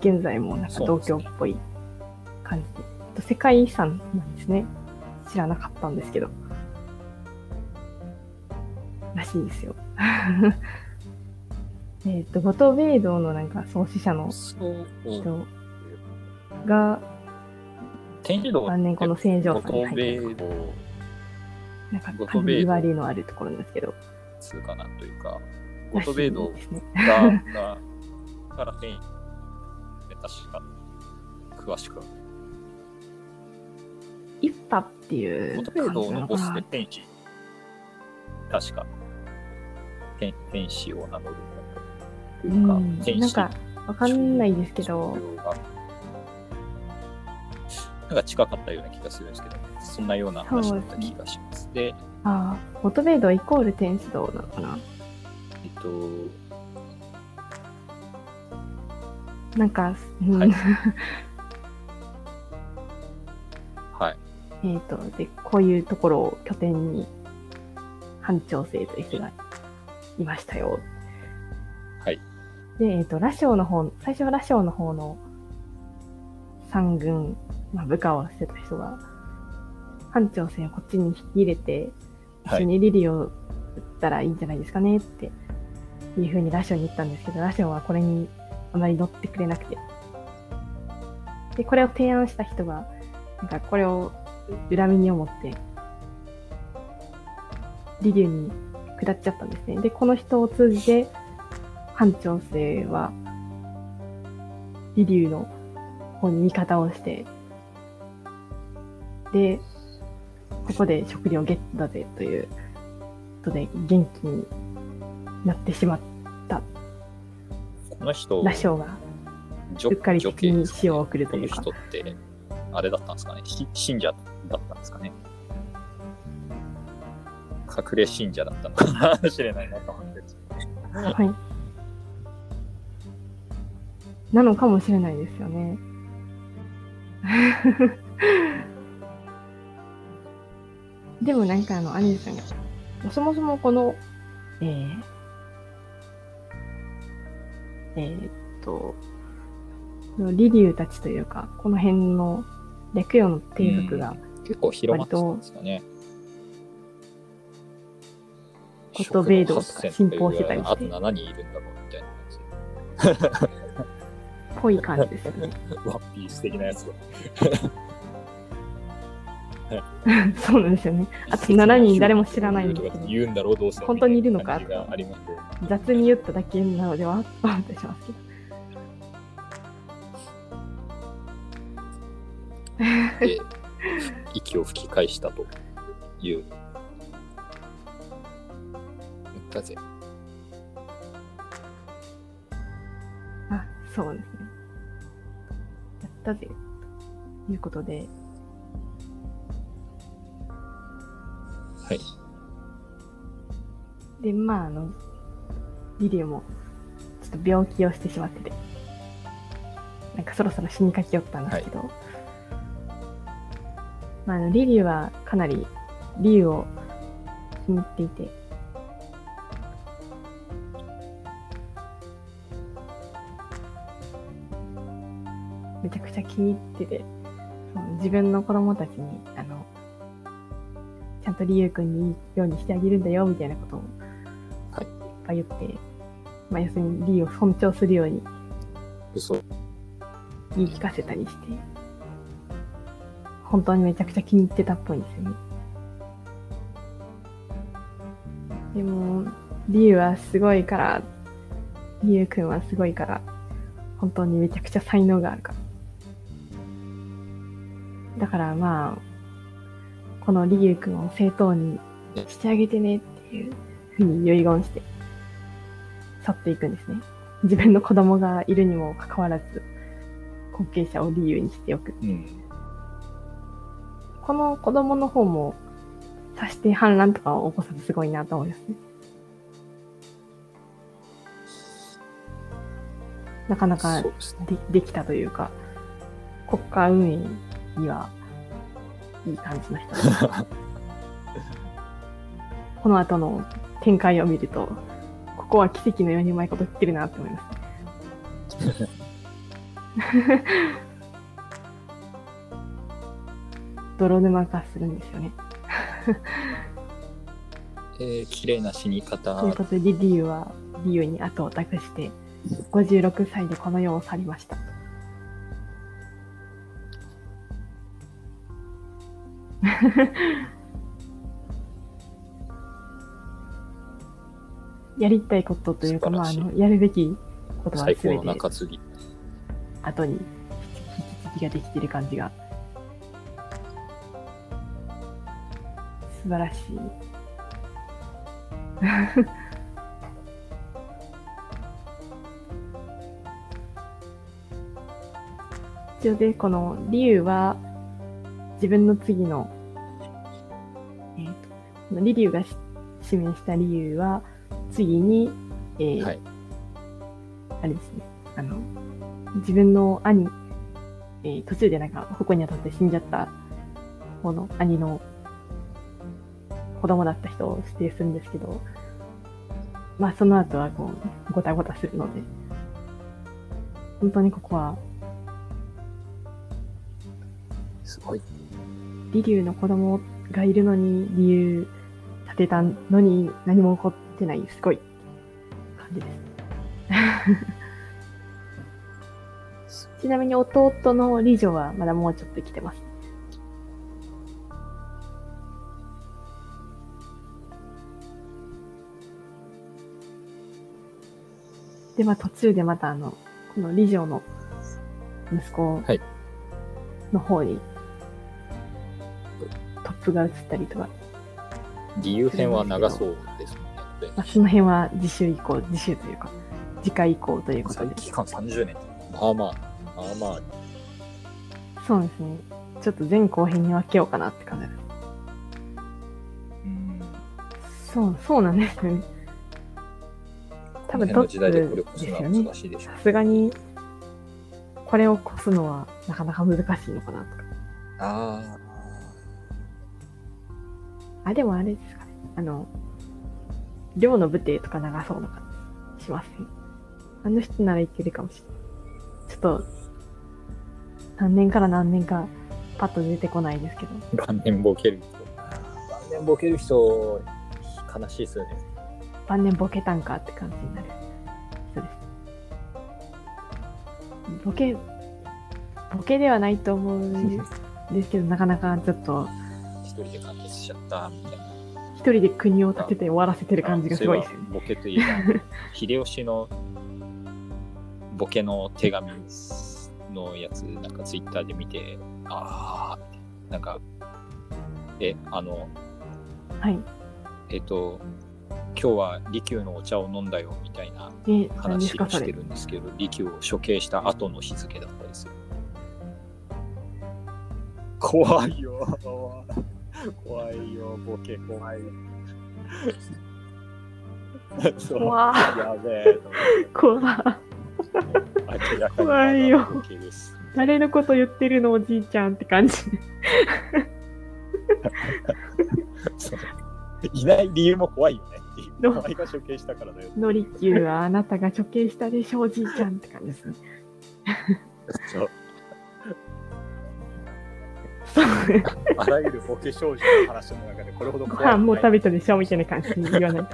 現在もなんか道教っぽい感じで、あと世界遺産なんですね。知らなかったんですけど。らしいですよ。えっと、五島米道のなんか創始者の。人が天使道晩年この清浄五山に島入ってなんか五島米道言われのあるところなんですけど。通かなというか、五島米道が、から天使で確か、詳しくは。一派っていう五島米感道のボスじなのかなで天使、確か、天天使を名乗るというか、うん、天使なんかわかんないですけど、が。なんか近かったような気がするんですけど、そんなような話だった気がします。でああ、ゴトベイドイコール天使道なのかな。えっと、なんか、うんはい はい。えっと、で、こういうところを拠点に、班長生という人がいましたよ。で、えっ、と、羅生の方、最初は羅生の方の三軍、まあ、部下をしてた人が、班長生をこっちに引き入れて、一緒にリリを撃ったらいいんじゃないですかねっていうふうに羅生に言ったんですけど、羅生はこれにあまり乗ってくれなくて。で、これを提案した人が、なんかこれを恨みに思って、リリュウに下っちゃったんですね。で、この人を通じて、班長生は、リリュウの方に味方をして、で、ここで食料ゲットだぜということで元気になってしまったこの人、羅生がジうっかり女敵に死を送るとこのいうか人って、あれだったんですかねし信者だったんですかね隠れ信者だったのかもしれないなと思って。はい。なのかもしれないですよね。でもなんかあの、アニさんが、そもそもこの、えー、えーっと、リリュウたちというか、この辺の略用の帝族が、結構広まってたんですかね。ゴッドベイドとか信奉してたりしてあと7人いるんだろうみたいな感ぽ い感じですよね。じ。ワンピース的なやつが。そうなんですよね。あと7人誰も知らないんですけど、言うんだろう、どうせ。本当にいるのかみたいな感じがあります雑に言っただけなのではと思ってしますけど。で、息を吹き返したという。言ったぜ？あ、そうですね。やったぜ。ということで、はい。で、まあ、あの、リリュウも、ちょっと病気をしてしまってて、なんかそろそろ死にかけよったんですけど、まあ、あのリリュウはかなり、リュウを気に入っていて、めちゃくちゃ気に入ってて、その自分の子供たちに、んとリュウ君にいいようにしてあげるんだよ、みたいなことを、はいいっぱい言って、まあ、要するにリュウを尊重するように嘘。言い聞かせたりして、本当にめちゃくちゃ気に入ってたっぽいんですよね。でも、リュウはすごいから、リュウ君はすごいから、本当にめちゃくちゃ才能があるから。だからまあ、このリュウ君を正当にしてあげてねっていうふうに遺言して、去っていくんですね。自分の子供がいるにもかかわらず、後継者を理由にしておく。うん。この子供の方も、さして反乱とかを起こさずすごいなと思いますね。なかなかですね。でできたというか、国家運営にはいい感じの人。この後の展開を見ると、ここは奇跡のようにうまいこと言ってるなって思います。泥沼化するんですよね。えー、綺麗な死に方ということで、リリュウはリュウに後を託して、56歳でこの世を去りました。やりたいことというか、まあ、あの、やるべきことは最高全ての中継ぎ。後に引き継ぎができてる感じが素晴らしい。一応で、このリュウは自分の次の、えーとこのリリュウがし指名した理由は次に、えーはい。あれですね、あの、自分の兄、えー途中でなんか矛に当たって死んじゃった方の兄の子供だった人を指定するんですけど、まあその後はこう、ごたごたするので、本当にここは、すごい。リリュウの子供がいるのに理由立てたのに何も起こってない、すごい感じです。ちなみに弟のリジョはまだもうちょっと生きてます。で、まあ途中でまたあの、このリジョの息子の方に、トップが映ったりとか、理由編は長そうですもんね。まあ、その辺は次週以降、次週というか、次回以降ということで。期間30年。まあまあ、まあまあ、そうですね。ちょっと前後編に分けようかなって感じです。うん。そう、そうなんですよね。多分トこの時代ですよね。さ。すがに、これを越すのはなかなか難しいのかなとか。ああ、でもあれですかね。あの、寮の部艇とか長そうな感じしますね。あの人ならいけるかもしれない。ちょっと、何年から何年かパッと出てこないですけど。あ、晩年ボケる人。晩年ボケる人、悲しいですよね。晩年ボケたんかって感じになる人です。ボケ、ボケではないと思うんですけど、なかなかちょっと一人で完結しちゃった、みたいな。一人で国を立てて終わらせてる感じがすごいですよね。ボケといえば、秀吉のボケの手紙のやつ、なんかツイッターで見て、ああ、なんか、え、あの、はい。えっ、と、今日は利休のお茶を飲んだよみたいな話して。るんですけど、利休を処刑した後の日付だったりする。怖いよ。怖いよ、ボケ怖い。怖やべえ。怖怖いよ。誰のこと言ってるのおじいちゃんって感じ。いない理由も怖いよねっていう。どお前が処刑したからだよ。のりきゅうはあなたが処刑したでしょおじいちゃんって感じですね。そう。あらゆるボケ少女の話の中でこれほどご怖い飯もう食べたでしょみたいな感じに言わない。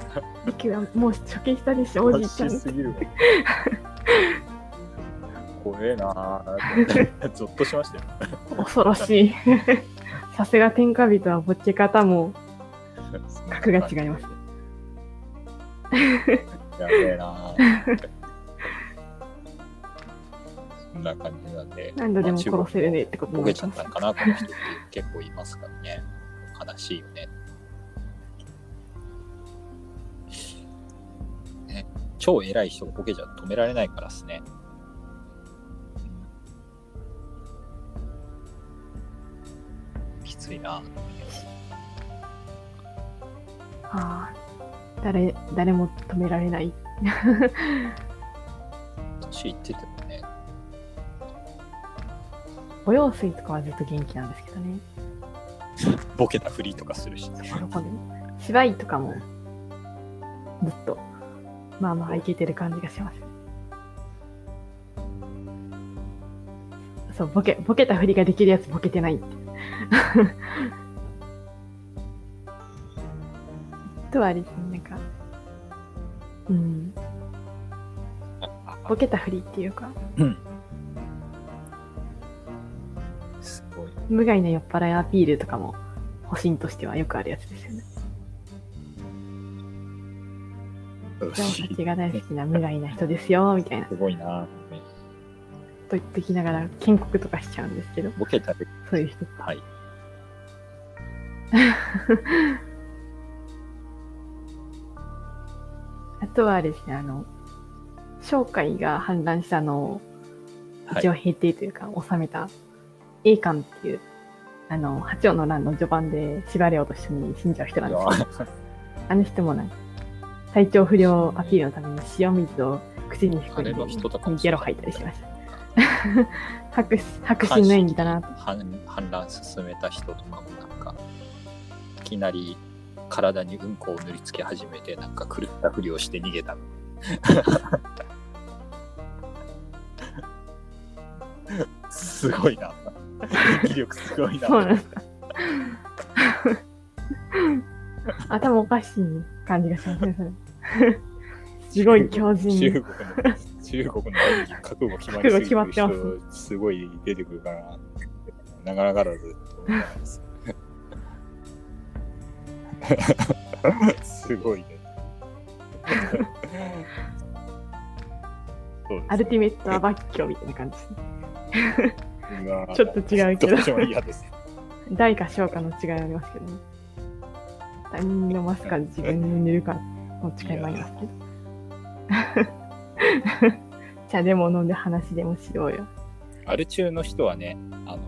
りきゅうはもう処刑したでしょおじいちゃんすぎるわ怖えなぁ。ゾッとしましたよ。恐ろしい。さすが天下人はぼっち方も格が違います。やべえなな感じなんで。何度でもまあ殺せるねってことボケちゃった。んかな、この人って結構いますからね。悲しいよね。ね超偉い人がボケじゃ止められないからっすね。うんきついな。ああ、誰、誰も止められない。年いっててもね。お用水とかはずっと元気なんですけどね。ボケたふりとかするし、どこでも。芝居とかも、ずっと、まあまあいけてる感じがします。そう、ボケ、ボケたふりができるやつボケてないって。あ とはですね、なんか、うん、ボケたふりっていうか、すご無害な酔っ払いアピールとかも、保身としてはよくあるやつですよね。私たちが大好きな無害な人ですよ、みたいな。すごいな。と言ってきながら建国とかしちゃうんですけど、ボケたふり。そういう人。はい。あとはですね、あの、商海が反乱したのをはい一応平定というか、収めた、栄冠っていう、あの、八王の乱の序盤で司馬遼と一緒に死んじゃう人なんですけど、あの人もなんか、体調不良アピールのために塩水を口に含んでゲロ吐いたりしました。白白真の演技だなと。反反乱進めた人とかもなんかいきなり体にうんこを塗りつけ始めてなんか狂ったふりをして逃げた すごいな。演技力すごいな。そうなんですか。頭おかしい感じがしますね、それ。すごい強中靭。国の、中国の覚悟決まりすぎるます人、すごい出てくるから、なかなかだずと思います。すごいね。アルティメットアバッキョみたいな感じですね。ちょっと違うけど。大か小かの違いありますけどね。他人に飲ますか自分に塗るかの違いもありますけど。じゃあでも飲んで話でもしようよ。アル中の人はね、あの、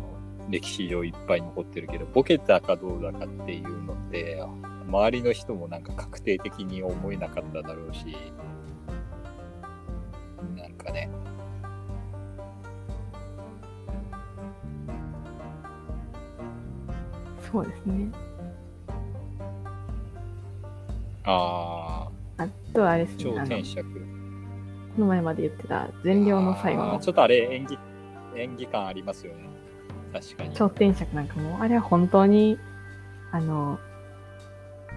歴史上いっぱい残ってるけど、ボケたかどうだかっていうのって、周りの人もなんか確定的に思えなかっただろうし、なんかね、そうですね。ああとはあれですー、ね。超天爵。この前まで言ってた善良の最後のちょっとあれ演技、演技感ありますよね。確かに。超天尺なんかも、あれは本当に、あの、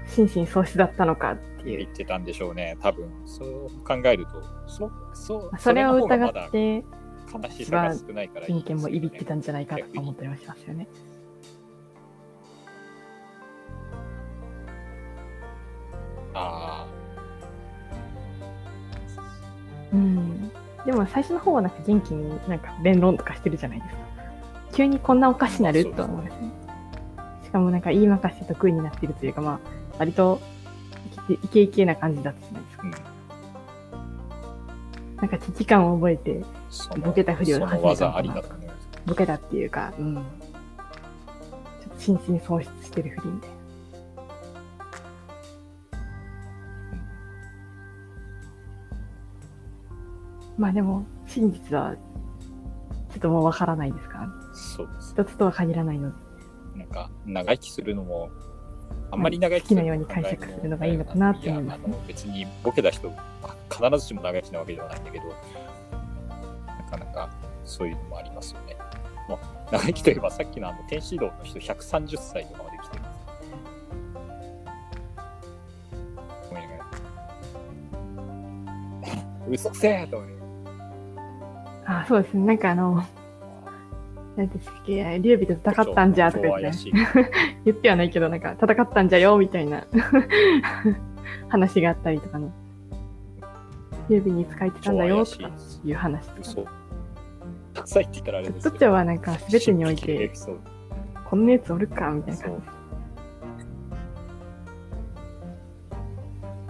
心神喪失だったのかっていう言っ。てたんでしょうね、多分。そう考えると、そそうそれを疑って、悲しさが少ないからいいね権もいびってたんじゃないかとか思ったりもしますよね。あうん。でも最初の方はなんか元気になんか弁論とかしてるじゃないですか。急にこんなおかしなるとは思うんですね。しかもなんか言いまかして得意になってるというか、まあ、割とイケイケな感じだったじゃないですか。うんなんか危機感を覚えて、ボケたふりを始めたのかな技ありだと思います。ボケたっていうか、うん。ちょっと心身喪失してるふりみたいな。まあでも、真実は、ちょっともうわからないですか？らね。そうです。一つとは限らないので。なんか、長生きするのも、あんまり長生き好きなように解釈するのがいいのかなって思いますやあの別にボケた人、必ずしも長生きなわけではないんだけど、なかなかそういうのもありますよね。まあ、長生きといえばさっきのあの天使道の人130歳とかまで来てるんです。ごめんなさい。嘘くせえと思いあそうですね。なんかあの、なんですっけ、劉備と戦ったんじゃとか言って。言ってはないけど、なんか戦ったんじゃよみたいな 話があったりとかの。劉備に使えてたんだよとかいう話とか。嘘。臭いって言ったらあれですトッチョはなんか全てにおいてこんなやつおるかみたいな感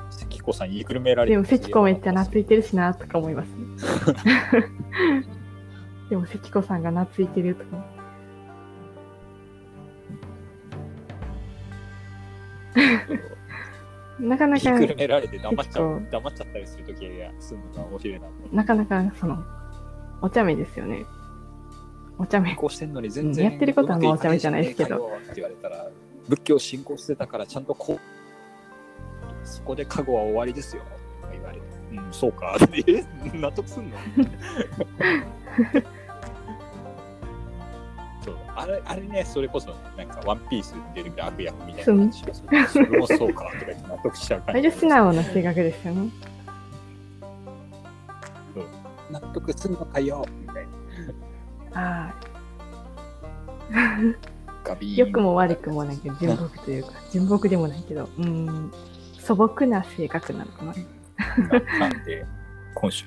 関子さん言いくるめらじ。でれても関子めっちゃ懐いてるしなとか思いますね。でも関子さんが懐いてるとか。なかなか言い、くるめられて黙っちゃ黙っちゃったりするときやするのが面白いなと思って。なかなかその、お茶目ですよね。お茶目。こうしてんのに全然やってることはまあお茶目じゃないですけどって言われたら、仏教信仰してたからちゃんとこう、そこで過去は終わりですよ。とか言われて、うん、そうか。え 納得すんの？そうあれあれね、それこそ、なんか、ワンピースに出てくる悪役みたいな感じがする。それもそうか、とか言って納得しちゃう感じ。割と素直な性格ですよね。納得すんのかよみたいな。ああ、良くも悪くもなんか純朴というか、純朴でもないけど、うん、素朴な性格なのかな。ななんで、今週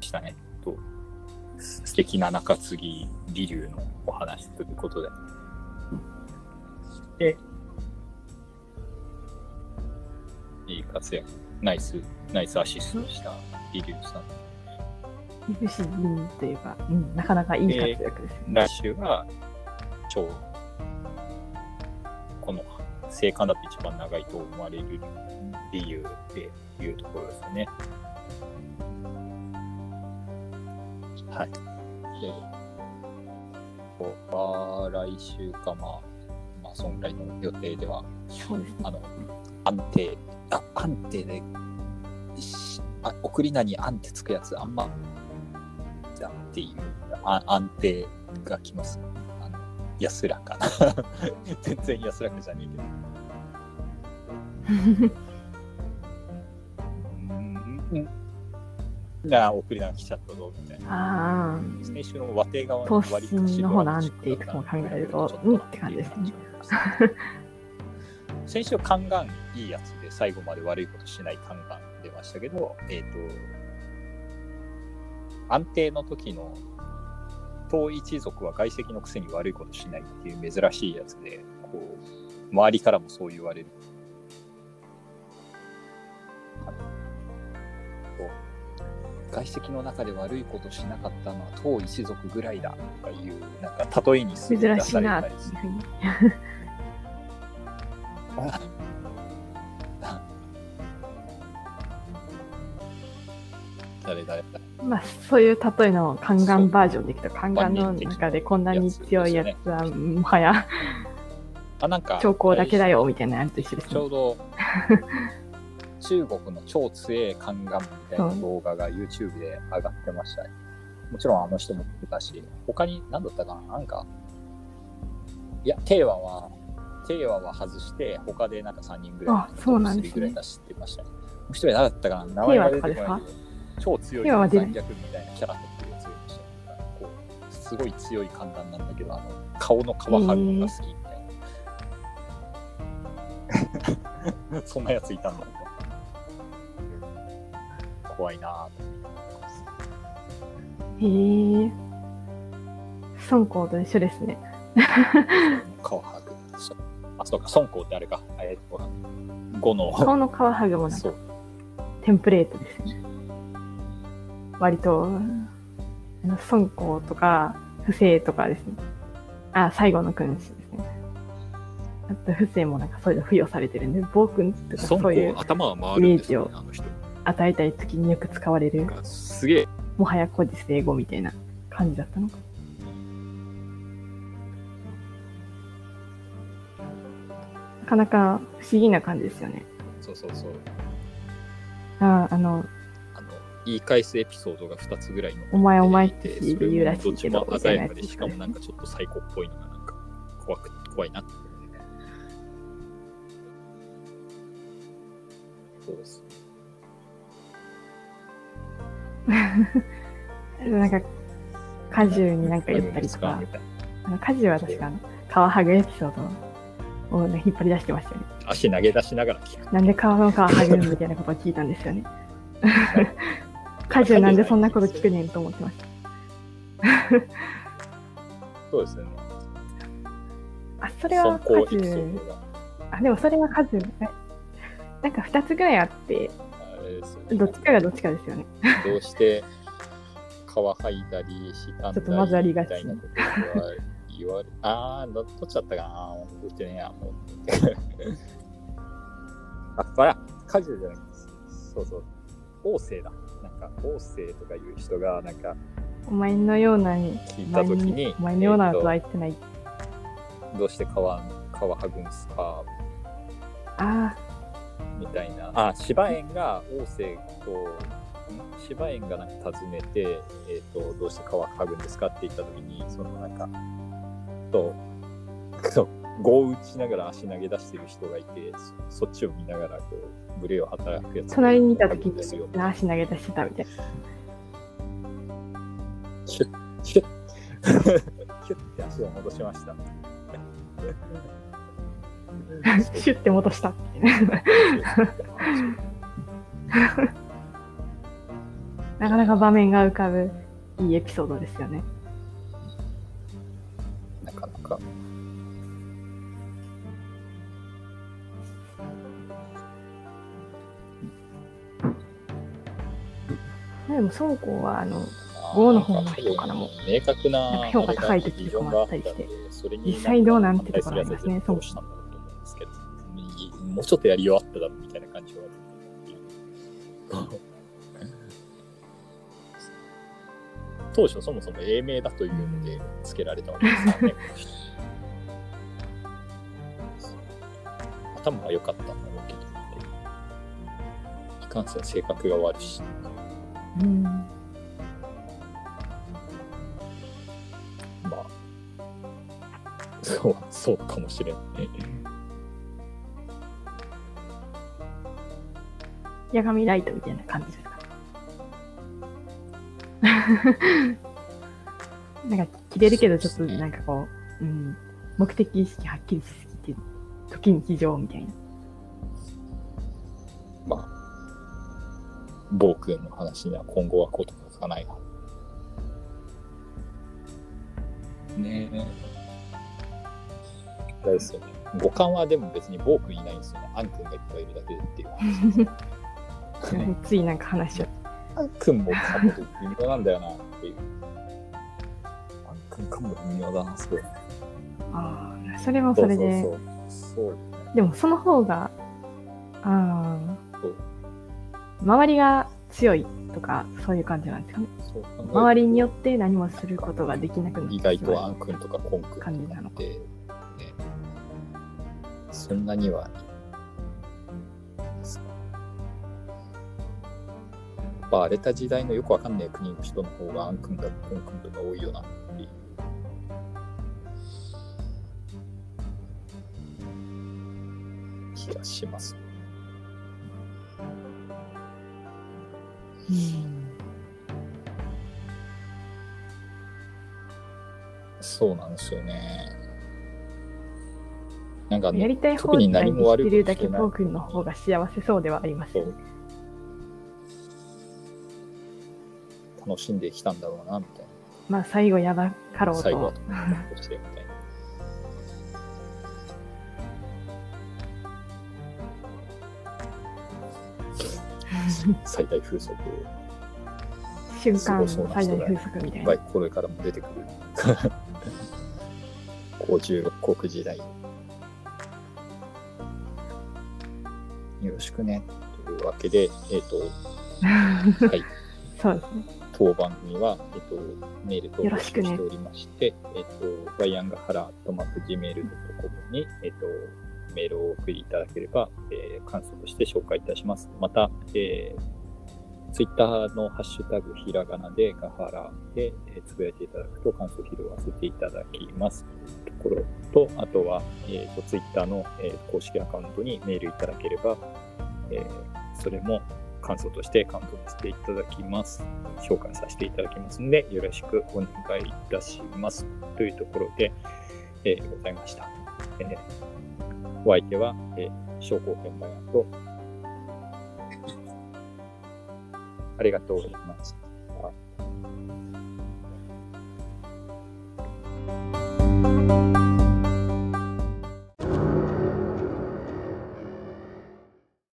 したね。と素敵な中継ぎ、理流のお話ということで。で、いい活躍。ナイス、ナイスアシストした理流さん。不思議というか、うん、なかなかいい活躍ですよね。来週は、超、この、生還だと一番長いと思われる理由っていうところですよね。はい。で、ここは来週か、まあ、まあ、そんぐらいの予定では。あの、安定、あ、安定で、しあ送り名に安ってつくやつ、あんま、だっていうあ安定がきます。あの安らかな。全然安らかじゃねえけど。うんな送りな来ちゃったぞみたいな。ああ、先週の和定側投資の方の安定とかも考えると、うんって感じですね。先週、カンガンいいやつで最後まで悪いことしないカンガン出ましたけど、えっ、と、安定の時の東一族は外籍のくせに悪いことしないっていう珍しいやつで、こう、周りからもそう言われる。こう外籍の中で悪いことしなかったのは東一族ぐらいだとかいう、なんか例えにすぐ珍出されしいなっていうたりするふうに。誰誰誰まあ、そういう例えのカンガンバージョンでいくと、カンガンの中でこんなに強いやつは、もはやあ、なんか、兆候だけだよみたいなやつと一緒ですね。ちょうど、中国の超強いカンガンみたいな動画が YouTube で上がってましたね。もちろんあの人も出たし、他に何だったかな？なんか、いや、テーワは、テーワは外して、他でなんか3人ぐらい、あそうなんですねぐらい出してましたね。もう一人誰だったかな？名前が出てこないけど、超強いテーワは出ない残虐みたいなキャラっていうやつがいましたね。こう、すごい強い観覧なんだけど、あの、顔の皮剥ぐのが好きみたいな。そんなやついたんだ。怖いなへえ。孫光と一緒ですね。顔剥ぐ。あ、そうか、孫光ってあれか。えーっと、5の。顔の皮剥ぐもなんかそう。テンプレートですね。割と、あの孫光とか、不正とかですね。あ、最後の君主ですね。あと、不正もなんかそういうの付与されてるんで、暴君とかそういうイメね、あの人。与えたい時によく使われる、すげえ。もはや古事成語みたいな感じだったのか。なかなか不思議な感じですよね。そうそうそう。ああの、言い返すエピソードが2つぐらいの。お前お前ってて言うらしいけどどっちも鮮やかで、しかもなんかちょっとサイコっぽいのがなんか怖く、怖いな。そうです。なんか、果樹になんか言ったりとかあの果樹は確かあの、皮剥ぐエピソードを、ね、引っ張り出してましたよね。足投げ出しながら聞く。なんで皮の皮剥ぐんみたいなことを聞いたんですよね。果樹なんでそんなこと聞くねんと思ってました。そうですよね。あ、それは尊果樹エピソードが。あ、でもそれは果樹、えなんか2つぐらいあって、あれですよね。どっちかがどっちかですよね。どうして皮剥いだりしたんだちょっと混ざりがちみたいなことは言われ、あー、どどっちだったかな？覚えてねえや、もう。あ、あら、果樹じゃないです。そうそう。王政だ。か、王政とかいう人が、なんか、お前のようなに、聞いたときにに、お前のようなとはえ言ってない。ーとどうして皮、皮剥ぐんすかあみたいな。あ、芝園が王政と、ん？芝園がなんか訪ねて、えっ、と、どうして皮剥ぐんですかって言ったときに、そのなんか、と、そう、棒打ちながら足投げ出してる人がいて、そそっちを見ながら、こう、群れを働くやつ。隣にいた時に。足投げ出してたみたいシュッ、シュッ、シュッ。って足を戻しました。な。シュッて戻した。なかなか場面が浮かぶいいエピソードですよね。でも孫光はあの5の方の人からも明確ななんか評価高い時とかもあったりして実際どうなんてところありますねどうしたんだろうと思うんですけど、もうちょっとやりようあっただみたいな感じはある。当初そもそも英名だというので付けられたわけですからね。頭は良かったんだろうけど、いかんせん性格が悪いし。うん、まあそうそうかもしれんね。八神ライトみたいな感じですか？なんか切れるけどちょっとなんかこう、ね、うん、目的意識はっきりしすぎて時に非常みたいな。まあ暴君の話には今後はことが書かないが。ねえ。あれですよね。五感はでも別に暴君いないんですよね。アン君がいっぱいいるだけでっていう話です。ついなんか話しちゃっアン君もカモと微妙なんだよなっていう。アン君カモと微妙だな、すご。ああ、それもそれで、そうそうそう。そうでもその方が、ああ、周りが強いとか、そういう感じなんですかね。周りによって何もすることができなくなって意外とアン君とかコン君感じなのかって、ね、そんなにはやっぱ荒れた時代のよくわかんない国の人の方がアン君とかコン君とか多いよなっていう。気がします。うそうなんですよね。なんかやね、りたい放特に何も悪いるだけポー君の方が幸せそうではありますよね。楽しんできたんだろうな、みたいな。まあ最後やばかろう最後はと。最大風速瞬間最大風速みたいなが。これからも出てくる。国時代。よろしくね。というわけで、えっ、と、はい。そうですね。当番組は、えっと、メールとよろしておりまして、えっと、ワイヤンガハラとマック Gmail.com に、えっと、メールをお送りいただければ、えー感想として紹介いたします。また、えー、ツイッターのハッシュタグひらがなでガハラで、えーつぶやいていただくと感想を拾わせていただきます。ところと、あとは、えっと、ツイッターの、えー公式アカウントにメールいただければ、えーそれも感想としてカウントさせていただきます。紹介させていただきますので、よろしくお願いいたします。というところで、えーございました。えーお相手は、えー、商工研磨屋と、ありがとうございます。